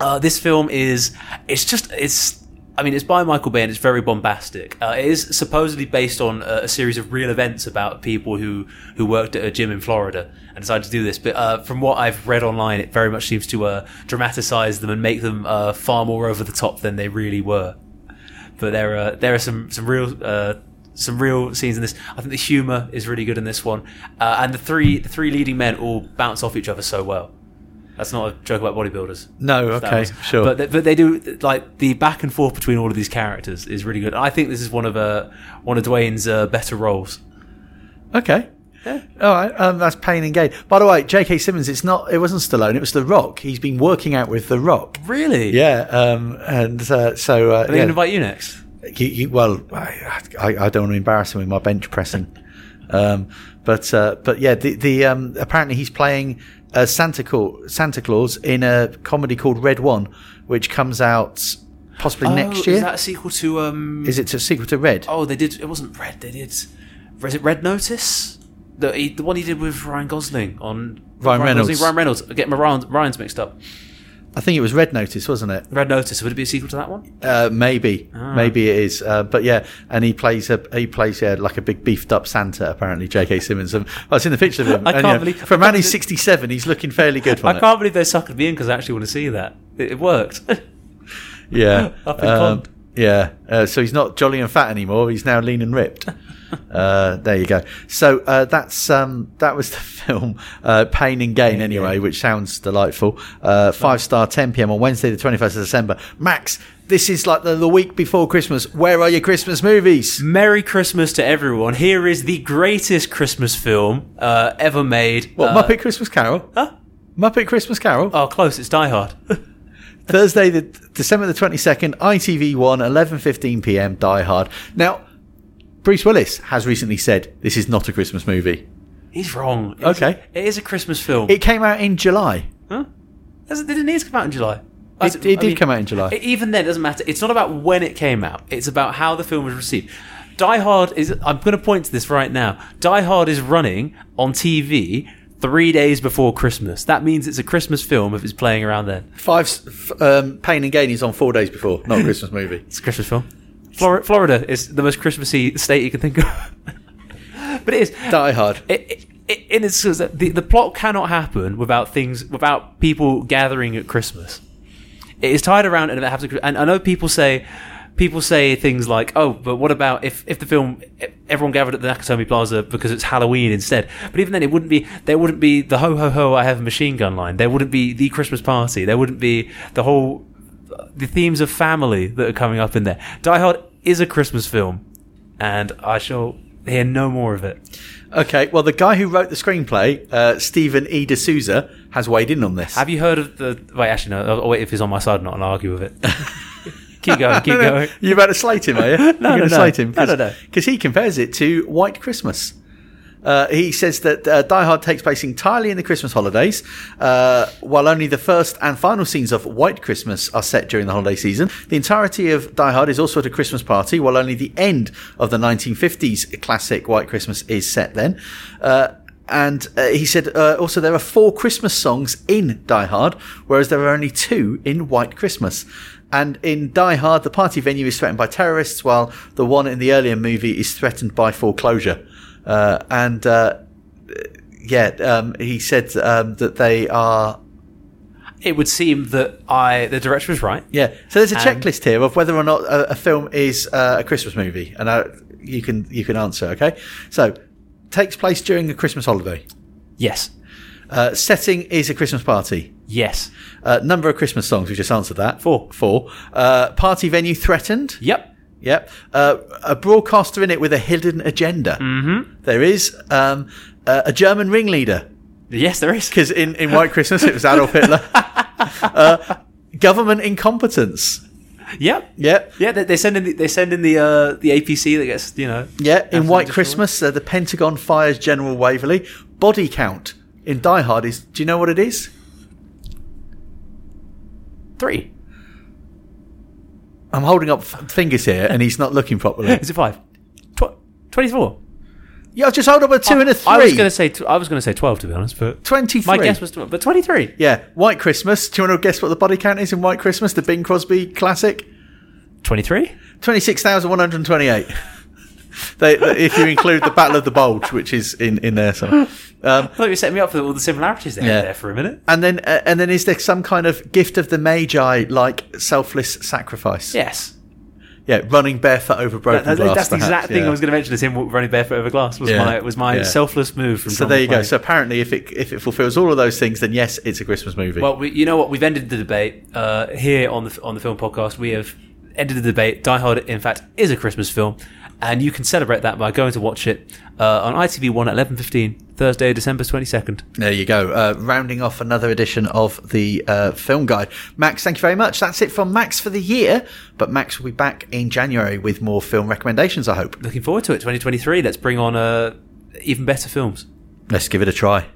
Speaker 2: Uh, this film is it's just it's I mean it's by Michael Bay and it's very bombastic. Uh, it is supposedly based on a, a series of real events about people who who worked at a gym in Florida and decided to do this. But uh, from what I've read online, it very much seems to uh, dramatize them and make them uh, far more over the top than they really were. But there are there are some some real. Some real scenes in this. I think the humour is really good in this one, uh, and the three the three leading men all bounce off each other so well. That's not a joke about bodybuilders.
Speaker 1: No, okay,
Speaker 2: was-
Speaker 1: sure.
Speaker 2: But they, but they do like the back and forth between all of these characters is really good. I think this is one of uh, one of Dwayne's uh, better roles.
Speaker 1: Okay. Yeah. All right, um, that's Pain and Gain. By the way, J.K. Simmons, it's not. It wasn't Stallone. It was The Rock. He's been working out with The Rock.
Speaker 2: Really?
Speaker 1: Yeah, um, and uh, so uh,
Speaker 2: Are they
Speaker 1: yeah.
Speaker 2: going to invite you next?
Speaker 1: He- he- well, I, I, I don't want to embarrass him with my bench pressing, um, but uh, but yeah, the, the um, apparently he's playing uh, Santa Claus, Santa Claus in a comedy called Red One, which comes out possibly next year.
Speaker 2: Oh, Is that a sequel to um?
Speaker 1: Is it a sequel to Red?
Speaker 2: Oh, they did. It wasn't Red. They did. Was it Red Notice? The the one he did with Ryan Gosling on
Speaker 1: Ryan Reynolds.
Speaker 2: Gosling, Ryan Reynolds. I get my Ryan, Ryan's mixed up.
Speaker 1: I think it was Red Notice, wasn't it?
Speaker 2: Red Notice. Would it be a sequel to that one?
Speaker 1: Uh, maybe,
Speaker 2: Ah.
Speaker 1: maybe it is. Uh, but yeah, and he plays a he plays yeah, like a big beefed up Santa. Apparently, J.K. Simmons. Um, I was in the picture of him.
Speaker 2: I
Speaker 1: and,
Speaker 2: can't
Speaker 1: you know,
Speaker 2: believe-
Speaker 1: for a man who's sixty seven, he's looking fairly good.
Speaker 2: I can't believe they suckered me in because I actually want to see that. It, it worked.
Speaker 1: Yeah.
Speaker 2: Up in
Speaker 1: Um,
Speaker 2: Pond.
Speaker 1: yeah. Uh, so he's not jolly and fat anymore. He's now lean and ripped. uh, there you go. So uh, that's um, that was the film uh, Pain and Gain, anyway, which sounds delightful. Uh, five star, 10 p.m. on Wednesday, the 21st of December. Max, this is like the, the week before Christmas. Where are your Christmas movies?
Speaker 2: Merry Christmas to everyone. Here is the greatest Christmas film uh, ever made.
Speaker 1: What
Speaker 2: Uh,
Speaker 1: Muppet Christmas Carol?
Speaker 2: Huh?
Speaker 1: Muppet Christmas Carol.
Speaker 2: Oh, close. It's Die Hard.
Speaker 1: Thursday, the December the twenty second, ITV One, eleven fifteen p.m. Die Hard. Now, Bruce Willis has recently said this is not a Christmas movie.
Speaker 2: He's wrong. It's-
Speaker 1: Okay.
Speaker 2: It is a Christmas film.
Speaker 1: It came out in July.
Speaker 2: huh? Doesn't- Did it need to come out in July?
Speaker 1: It, it did come out in July.
Speaker 2: Even then, it doesn't matter. It's not about when it came out. It's about how the film was received. Die Hard is. I'm going to point to this right now. Die Hard is running on TV three days before Christmas. That means it's a Christmas film if it's playing around then.
Speaker 1: Five f- um, Pain and Gain is on four days before, not a Christmas movie.
Speaker 2: It's a Christmas film. Florida, Florida is the most Christmassy state you can think of. but it is.
Speaker 1: Die Hard.
Speaker 2: It, it, it, in its the, the plot cannot happen without things without people gathering at Christmas. It is tied around and it happens. And I know people say people say things like, "Oh, but what about if if the film if everyone gathered at the Nakatomi Plaza because it's Halloween instead?" But even then, it wouldn't be there wouldn't be the ho ho ho I have a machine gun line. There wouldn't be the Christmas party. There wouldn't be the whole the themes of family that are coming up in there. Die Hard is a Christmas film, and I shall hear no more of it.
Speaker 1: Okay, well, the guy who wrote the screenplay, uh, Stephen E. D'Souza, has weighed in on this.
Speaker 2: Have you heard of the? Wait, actually, no. I'll wait if he's on my side, or not and I'll argue with it. keep going, keep going.
Speaker 1: You're about to slate him, are you? You're going
Speaker 2: no,
Speaker 1: to
Speaker 2: no.
Speaker 1: slate him
Speaker 2: No, no, no.
Speaker 1: because he compares it to White Christmas. Uh, he says that uh, Die Hard takes place entirely in the Christmas holidays, uh, while only the first and final scenes of White Christmas are set during the holiday season. The entirety of Die Hard is also at a Christmas party, while only the end of the 1950s classic White Christmas is set then. Uh, and uh, he said uh, also there are four Christmas songs in Die Hard, whereas there are only two in White Christmas. And in Die Hard, the party venue is threatened by terrorists, while the one in the earlier movie is threatened by foreclosure. Uh, and uh, yeah, um, he said um, that they are.
Speaker 2: It would seem that I, the director was right.
Speaker 1: Yeah, so there's a
Speaker 2: And-
Speaker 1: checklist here of whether or not a, a film is uh, a Christmas movie, and uh, you can you can answer. Okay, so takes place during a Christmas holiday.
Speaker 2: Yes,
Speaker 1: Uh, setting is a Christmas party.
Speaker 2: yes,
Speaker 1: Uh, number of Christmas songs. We just answered that.
Speaker 2: Four.
Speaker 1: Four. Uh, party venue threatened.
Speaker 2: yep.
Speaker 1: Yep. Uh, a broadcaster in it with a hidden agenda. Mm-hmm. There is um, uh, a German ringleader
Speaker 2: Yes, there is.
Speaker 1: because in, in White Christmas it was Adolf Hitler. uh, government incompetence.
Speaker 2: Yep.
Speaker 1: Yep.
Speaker 2: Yeah, they, they send in the, they send in the uh, the APC that gets you know.
Speaker 1: Yeah, in White. Christmas, uh, the Pentagon fires General Waverly. Body count in Die Hard is. Do you know what it is?
Speaker 2: Three.
Speaker 1: I'm holding up f- fingers here, and he's not looking properly.
Speaker 2: Is it five? Tw- Twenty-four.
Speaker 1: Yeah, I just hold up a two and a three.
Speaker 2: I was going to say tw- I was going to say twelve to be honest, but
Speaker 1: 23.
Speaker 2: my guess was tw- but twenty-three.
Speaker 1: Yeah, White Christmas. Do you want to guess what the body count is in White Christmas? The Bing Crosby classic.
Speaker 2: Twenty-three.
Speaker 1: Twenty-six thousand one hundred twenty-eight. They, if you include the Battle of the Bulge, which is in, in there somewhere. Um,
Speaker 2: I thought you were setting me up for all the similarities there,
Speaker 1: Yeah.
Speaker 2: there for a minute.
Speaker 1: and then, uh, and then, is there some kind of gift of the Magi, like selfless sacrifice?
Speaker 2: Yes.
Speaker 1: yeah, running barefoot over broken
Speaker 2: That- that-
Speaker 1: glass.
Speaker 2: that's the exact thing
Speaker 1: yeah.
Speaker 2: I was going to mention. Is him running barefoot over glass was
Speaker 1: Yeah.
Speaker 2: my was my
Speaker 1: Yeah.
Speaker 2: selfless move from.
Speaker 1: So there you go. So apparently, if it if it fulfills all of those things, then yes, it's a Christmas movie.
Speaker 2: Well, we, you know what? We've ended the debate uh, here on the on the film podcast. We have ended the debate. Die Hard, in fact, is a Christmas film, and you can celebrate that by going to watch it uh, on ITV One at eleven fifteen Thursday, December twenty second.
Speaker 1: There you go. Uh, rounding off another edition of the uh, film guide. Max, thank you very much. That's it from Max for the year. But Max will be back in January with more film recommendations, I hope.
Speaker 2: Looking forward to it. Twenty twenty three. Let's bring on uh, even better films.
Speaker 1: Let's give it a try.